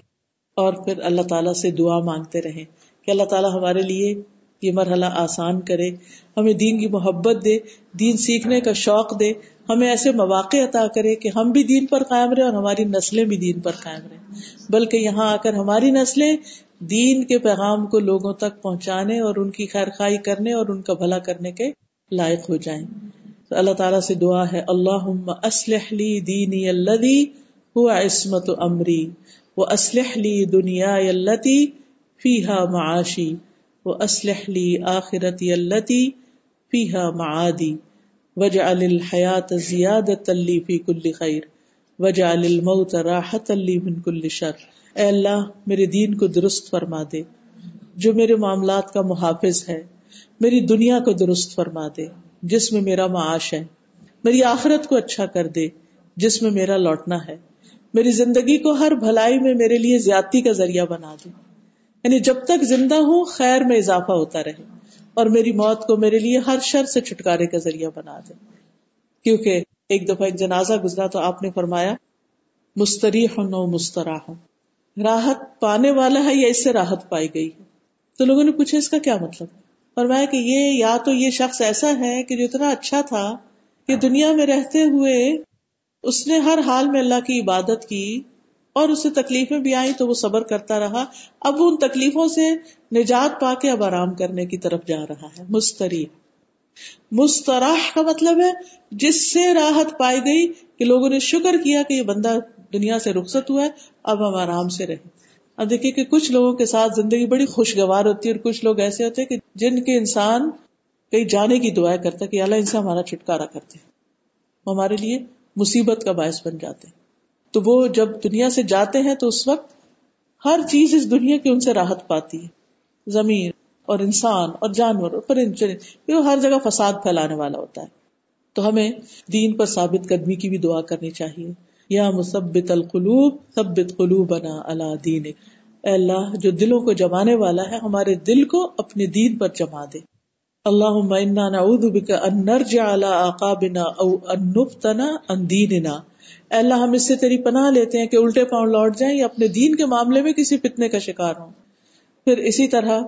اور پھر اللہ تعالیٰ سے دعا مانگتے رہیں کہ اللہ تعالیٰ ہمارے لیے یہ مرحلہ آسان کرے، ہمیں دین کی محبت دے، دین سیکھنے کا شوق دے، ہمیں ایسے مواقع عطا کرے کہ ہم بھی دین پر قائم رہے اور ہماری نسلیں بھی دین پر قائم رہیں۔ بلکہ یہاں آ کر ہماری نسلیں دین کے پیغام کو لوگوں تک پہنچانے اور ان کی خیر خائی کرنے اور ان کا بھلا کرنے کے لائق ہو جائیں۔ تو اللہ تعالیٰ سے دعا ہے اللہ اسلح لی دینی الذی ہوا عصمت امری وہ اسلح لی دنیا التی فیحا معاشی۔ وہ اسلح لی آخرتی التی فیحا معادی وجہ الحیات زیادت لی فی کل خیر وجہ الموت راحت لی من کل شر۔ اے اللہ، میرے دین کو درست فرما دے۔ جو میرے معاملات کا محافظ ہے، میری دنیا کو درست فرما دے۔ جس میں میرا معاش ہے، میری آخرت کو اچھا کر دے۔ جس میں میرا لوٹنا ہے، میری زندگی کو ہر بھلائی میں میرے لیے زیادتی کا ذریعہ بنا دے۔ یعنی جب تک زندہ ہوں، خیر میں اضافہ ہوتا رہے۔ اور میری موت کو میرے لیے ہر شر سے چھٹکارے کا ذریعہ بنا دے۔ کیونکہ ایک دفعہ ایک جنازہ گزرا تو آپ نے فرمایا مستریح نو مستراح راحت پانے والا ہے یا اس سے راحت پائی گئی ہے؟ تو لوگوں نے پوچھا، اس کا کیا مطلب؟ فرمایا کہ یہ یا تو یہ شخص ایسا ہے کہ جو اتنا اچھا تھا کہ دنیا میں رہتے ہوئے اس نے ہر حال میں اللہ کی عبادت کی اور اسے تکلیفیں بھی آئی تو وہ صبر کرتا رہا۔ اب وہ ان تکلیفوں سے نجات پا کے اب آرام کرنے کی طرف جا رہا ہے۔ مستری۔ مستراح کا مطلب ہے جس سے راحت پائی گئی کہ لوگوں نے شکر کیا کہ یہ بندہ دنیا سے رخصت ہوا ہے، اب ہم آرام سے رہے اب دیکھیے کہ کچھ لوگوں کے ساتھ زندگی بڑی خوشگوار ہوتی ہے اور کچھ لوگ ایسے ہوتے ہیں کہ جن کے انسان کئی جانے کی دعائیں کرتا کہ اللہ ان سے ہمارا چھٹکارا کرتے وہ ہمارے لیے مصیبت کا باعث بن جاتے ہیں۔ تو وہ جب دنیا سے جاتے ہیں تو اس وقت ہر چیز اس دنیا کی ان سے راحت پاتی ہے۔ زمین اور انسان اور جانور اور پرند وہ ہر جگہ فساد پھیلانے والا ہوتا ہے۔ تو ہمیں دین پر ثابت قدمی کی بھی دعا کرنی چاہیے۔ یا مثبت القلوب، ثبت قلوبنا اللہ دین اے اللہ، جو دلوں کو جمانے والا ہے، ہمارے دل کو اپنے دین پر جما دے۔ اللہم انا نعوذ بک ان نرجع على اعقابنا او ان نفتنا عن دیننا۔ اے اللہ ہم اس سے تیری پناہ لیتے ہیں کہ الٹے پاؤں لوٹ جائیں یا اپنے دین کے معاملے میں کسی فتنے کا شکار ہوں۔ پھر اسی طرح،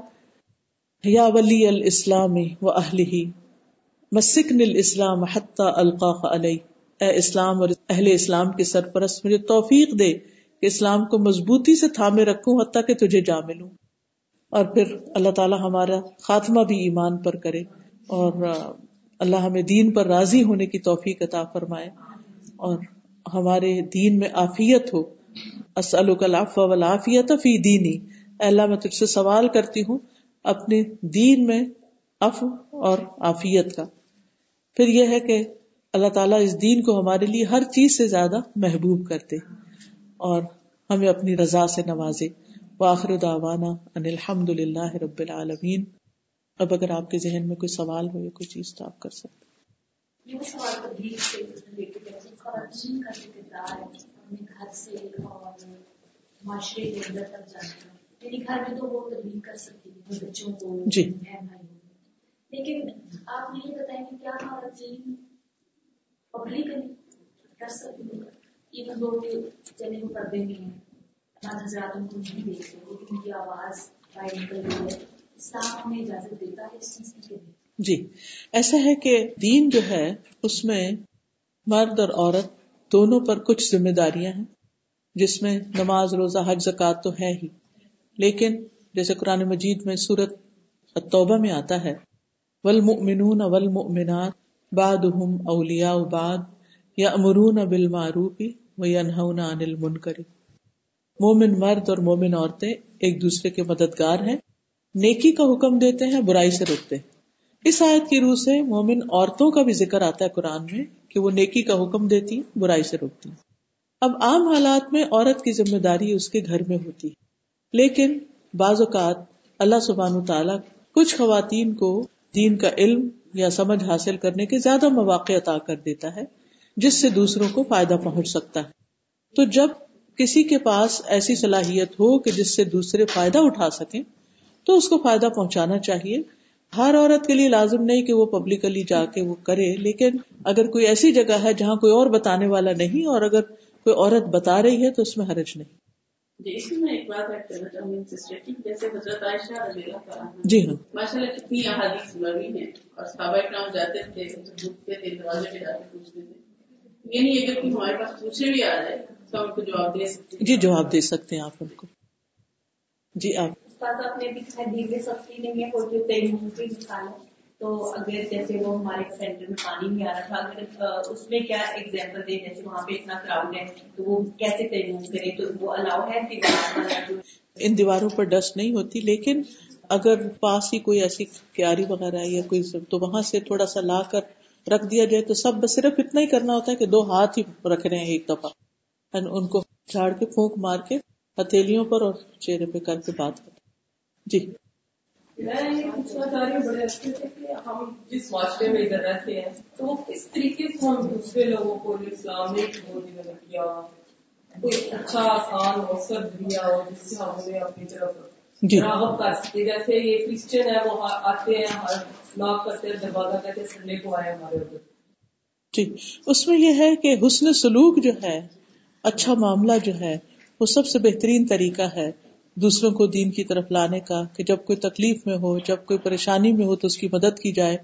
یا ولی الاسلام و اہلہ، مسکن الاسلام حتی القاق علیہ اے اسلام اور اہل اسلام کے سرپرست، مجھے توفیق دے کہ اسلام کو مضبوطی سے تھامے رکھوں حتیٰ کہ تجھے جا ملوں اور پھر اللہ تعالیٰ ہمارا خاتمہ بھی ایمان پر کرے اور اللہ ہمیں دین پر راضی ہونے کی توفیق عطا فرمائے۔ اور ہمارے دین میں آفیت ہو۔ والعافیت فی دینی۔ اللہ، میں تجھ سے سوال کرتی ہوں اپنے دین میں اف اور آفیت کا۔ پھر یہ ہے کہ اللہ تعالیٰ اس دین کو ہمارے لیے ہر چیز سے زیادہ محبوب کرتے اور ہمیں اپنی رضا سے نوازے۔ وآخر دعوانا ان الحمد للہ رب العالمین۔ اب اگر آپ کے ذہن میں کوئی سوال ہو یا کوئی چیز تو آپ کر سکتے جی۔ لیکن آپ یہ بتائیں کہ کیا ہمارا پبلکلی کر سکتے ایون دو کہ چلے وہ پردے میں ہیں۔ بعض حضرات ان کو نہیں دیکھتے لیکن ان کی آواز باہر نکل رہی ہے۔ اسلام ہمیں اجازت دیتا ہے اس چیز کی جی۔ ایسا ہے کہ دین جو ہے اس میں مرد اور عورت دونوں پر کچھ ذمہ داریاں ہیں، جس میں نماز، روزہ، حج زکات تو ہے ہی۔ لیکن جیسے قرآن مجید میں سورت توبہ میں آتا ہے، والمؤمنون والمؤمنات بعضهم اولیاء بعض یامرون بالمعروف وینہون عن المنکر۔ مومن مرد اور مومن عورتیں ایک دوسرے کے مددگار ہیں، نیکی کا حکم دیتے ہیں، برائی سے روکتے ہیں۔ اس آیت کی روح سے مومن عورتوں کا بھی ذکر آتا ہے قرآن میں کہ وہ نیکی کا حکم دیتی، برائی سے روکتی۔ اب عام حالات میں عورت کی ذمہ داری اس کے گھر میں ہوتی۔ لیکن بعض اوقات اللہ سبحان تعالیٰ کچھ خواتین کو دین کا علم یا سمجھ حاصل کرنے کے زیادہ مواقع عطا کر دیتا ہے، جس سے دوسروں کو فائدہ پہنچ سکتا ہے۔ تو جب کسی کے پاس ایسی صلاحیت ہو کہ جس سے دوسرے فائدہ اٹھا سکیں، تو اس کو فائدہ پہنچانا چاہیے۔ ہر عورت کے لیے لازم نہیں کہ وہ پبلکلی جا کے وہ کرے لیکن اگر کوئی ایسی جگہ ہے جہاں کوئی اور بتانے والا نہیں اور اگر کوئی عورت بتا رہی ہے تو اس میں حرج نہیں۔ جی اس میں ایک بات ایڈ کرنا چاہوں گی سسٹر کی جیسے حضرت عائشہ رضی اللہ تعالیٰ جی ہاں۔ ماشاء اللہ کتنی احادیث مروی ہیں اور صحابہ کرام جاتے تھے ڈھوکتے تھے دروازے پہ جا کے پوچھتے تھے۔ یہ نہیں اگر کوئی ہمارے پاس پوچھے بھی آ جائے تو ہم کو جواب دے سکتے جی جواب دے سکتے ہیں آپ ان کو۔ جی آپ۔ استاد آپ نے بھی حدیث میں سختی نہیں ہے کوئی جو تیمم کی مثال ہے تو اگر جیسے وہ ہمارے سینٹر میں پانی نہیں آ رہا تھا، اگر اس میں کیا ایگزامپل دے جیسے وہاں پہ اتنا کراؤڈ ہے؟ تو وہ کیسے تیمم کرے؟ تو وہ الاؤ ہے ان دیواروں پر ڈسٹ نہیں ہوتی، لیکن اگر پاس ہی کوئی ایسی کیاری وغیرہ یا کوئی تو وہاں سے تھوڑا سا لا کر رکھ دیا جائے۔ تو سب بس صرف اتنا ہی کرنا ہوتا ہے کہ دو ہاتھ ہی رکھ رہے ہیں ایک دفعہ۔ ان کو جھاڑ کے پھونک مار کے ہتھیلیوں پر اور چہرے پہ کر کے بات کرتے جی۔ میں یہ پوچھنا چاہ رہی ہوں بڑے اچھے سے کہ ہم جس معاشرے میں ادھر رہتے ہیں تو کس طریقے سے ہم دوسرے لوگوں کو اسلام نے کیا کوئی اچھا آسان اوسر دیا ہو جس سے ہم انہیں اپنی طرف جی۔ راغب کر سکتے جیسے یہ کرسچن ہے وہ آتے ہیں ناک کرتے ہیں دروازہ کہتے ہیں سنڈے کو آئے ہمارے ادھر جی۔ اس میں یہ ہے کہ حسن سلوک جو ہے اچھا معاملہ جو ہے وہ سب سے بہترین طریقہ ہے۔ دوسروں کو دین کی طرف لانے کا، کہ جب کوئی تکلیف میں ہو، جب کوئی پریشانی میں ہو تو اس کی مدد کی جائے۔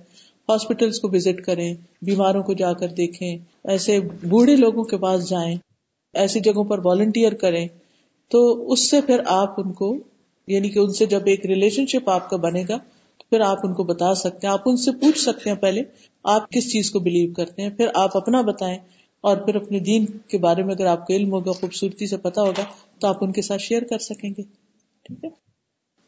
ہاسپٹلس کو وزٹ کریں، بیماروں کو جا کر دیکھیں، ایسے بوڑھے لوگوں کے پاس جائیں، ایسی جگہوں پر والنٹیئر کریں۔ تو اس سے پھر آپ ان کو یعنی کہ ان سے جب ایک ریلیشن شپ آپ کا بنے گا، تو پھر آپ ان کو بتا سکتے ہیں۔ آپ ان سے پوچھ سکتے ہیں پہلے، آپ کس چیز کو بلیو کرتے ہیں؟ پھر آپ اپنا بتائیں۔ اور پھر اپنے دین کے بارے میں اگر آپ کو علم ہوگا، خوبصورتی سے پتا ہوگا، تو آپ ان کے ساتھ شیئر کر سکیں گے۔ ٹھیک ہے؟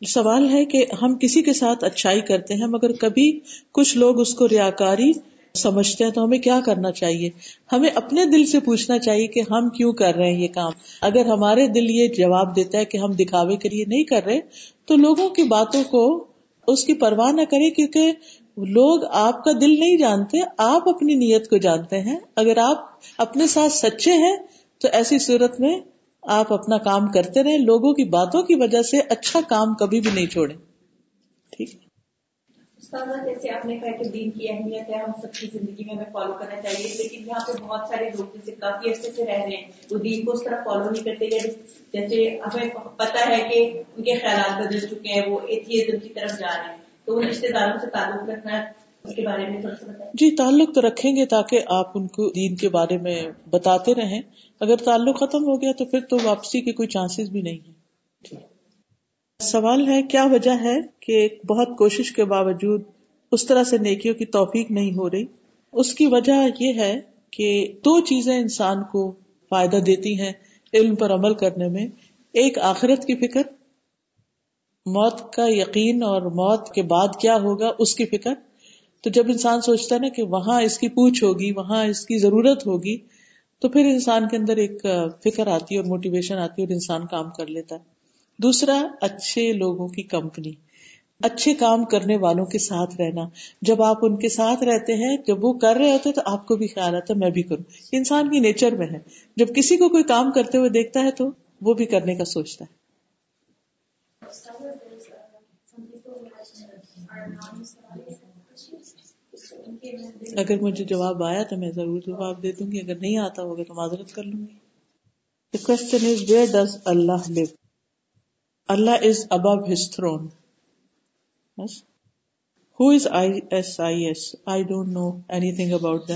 سوال ہے کہ ہم کسی کے ساتھ اچھائی کرتے ہیں مگر کبھی کچھ لوگ اس کو ریاکاری سمجھتے ہیں تو ہمیں کیا کرنا چاہیے؟ ہمیں اپنے دل سے پوچھنا چاہیے کہ ہم کیوں کر رہے ہیں یہ کام۔ اگر ہمارے دل یہ جواب دیتا ہے کہ ہم دکھاوے کے لیے نہیں کر رہے، تو لوگوں کی باتوں کو اس کی پرواہ نہ کرے کیونکہ لوگ آپ کا دل نہیں جانتے، آپ اپنی نیت کو جانتے ہیں۔ اگر آپ اپنے ساتھ سچے ہیں، تو ایسی صورت میں آپ اپنا کام کرتے رہے لوگوں کی باتوں کی وجہ سے اچھا کام کبھی بھی نہیں چھوڑے ٹھیک۔ ہے جیسے آپ نے کہا کہ دین کی اہمیت ہے، ہم سب کی زندگی میں ہمیں فالو کرنا چاہیے، لیکن یہاں پہ بہت سارے لوگ جیسے کافی عرصے سے رہ رہے ہیں، وہ دین کو اس طرح فالو نہیں کرتے جیسے ہمیں پتا ہے کہ ان کے خیالات بدل چکے ہیں، وہ ایتھیزم کی طرف جا رہے ہیں۔ تو ان رشتے داروں سے تعلق رکھنا اس کے بارے میں تھوڑا سا بتائیں۔ جی تعلق تو رکھیں گے تاکہ آپ ان کو دین کے بارے میں بتاتے رہیں۔ اگر تعلق ختم ہو گیا تو پھر تو واپسی کے کوئی چانسز بھی نہیں ہے سوال ہے، کیا وجہ ہے کہ بہت کوشش کے باوجود اس طرح سے نیکیوں کی توفیق نہیں ہو رہی؟ اس کی وجہ یہ ہے کہ دو چیزیں انسان کو فائدہ دیتی ہیں علم پر عمل کرنے میں۔ ایک، آخرت کی فکر۔ موت کا یقین اور موت کے بعد کیا ہوگا؟ اس کی فکر۔ تو جب انسان سوچتا ہے نا کہ وہاں اس کی پوچھ ہوگی، وہاں اس کی ضرورت ہوگی، تو پھر انسان کے اندر ایک فکر آتی ہے اور موٹیویشن آتی ہے اور انسان کام کر لیتا ہے۔ دوسرا، اچھے لوگوں کی کمپنی اچھے کام کرنے والوں کے ساتھ رہنا۔ جب آپ ان کے ساتھ رہتے ہیں، جب وہ کر رہے ہوتے تو آپ کو بھی خیال آتا ہے، میں بھی کروں۔ انسان کی نیچر میں ہے۔ جب کسی کو کوئی کام کرتے ہوئے دیکھتا ہے، تو وہ بھی کرنے کا سوچتا ہے۔ اگر مجھے جواب آیا تو میں ضرور جواب دے دوں گی، اگر نہیں آتا ہوگا تو معذرت کر لوں گی۔ Allah is اباب know anything about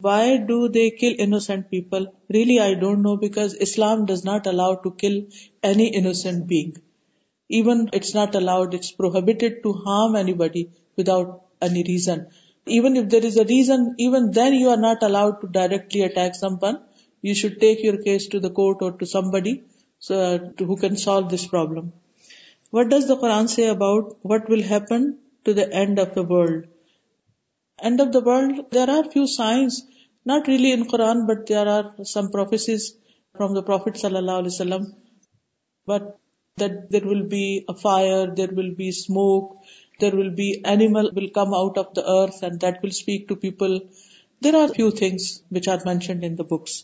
why do they'll innocent people really I don't know because Islam does not allow to kill any int bag even it's not allowed prohibited to harm anybody without any reason even if there is a reason even then you are not allowed to directly attack someone you should take your case to the court or to some body who can solve this problem what does the Quran say about what will happen to the end of the world end of the world there are few signs not really in Quran but there are some prophecies from the prophet صلی اللہ علیہ وسلم but there will be a fire there will be smoke there will be animal will come out of the earth and that will speak to people there are few things which are mentioned in books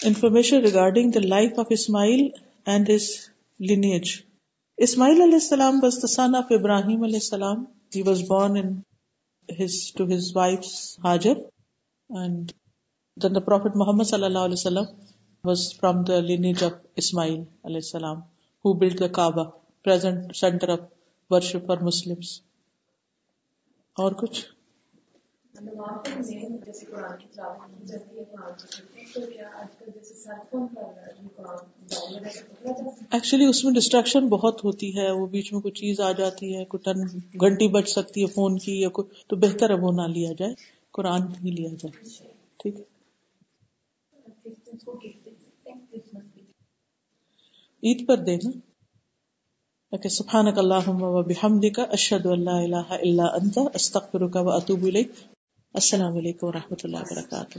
information regarding the life of Ismail and his lineage Ismail علیہ السلام was the son of Ibrahim علیہ السلام he was born wife Hajar prophet Muhammad صلی اللہ علیہ وسلم was from the lineage of Ismail علیہ السلام who build the Kaaba present center of worship for Muslims. اور کچھ؟ ایکچولی اس میں ڈسٹریکشن بہت ہوتی ہے، وہ بیچ میں کوئی چیز آ جاتی ہے، کوئی ٹن گھنٹی بچ سکتی ہے فون کی یا کوئی، تو بہتر ہے وہ نہ لیا جائے، قرآن ہی لیا جائے۔ ٹھیک ہے۔ عید پر دینا اوکے سبحانک اللہم و بحمدک اشہد ان لا الہ الا انت، استغفرک و اتوب الیک. السلام علیکم و رحمۃ اللہ وبرکاتہ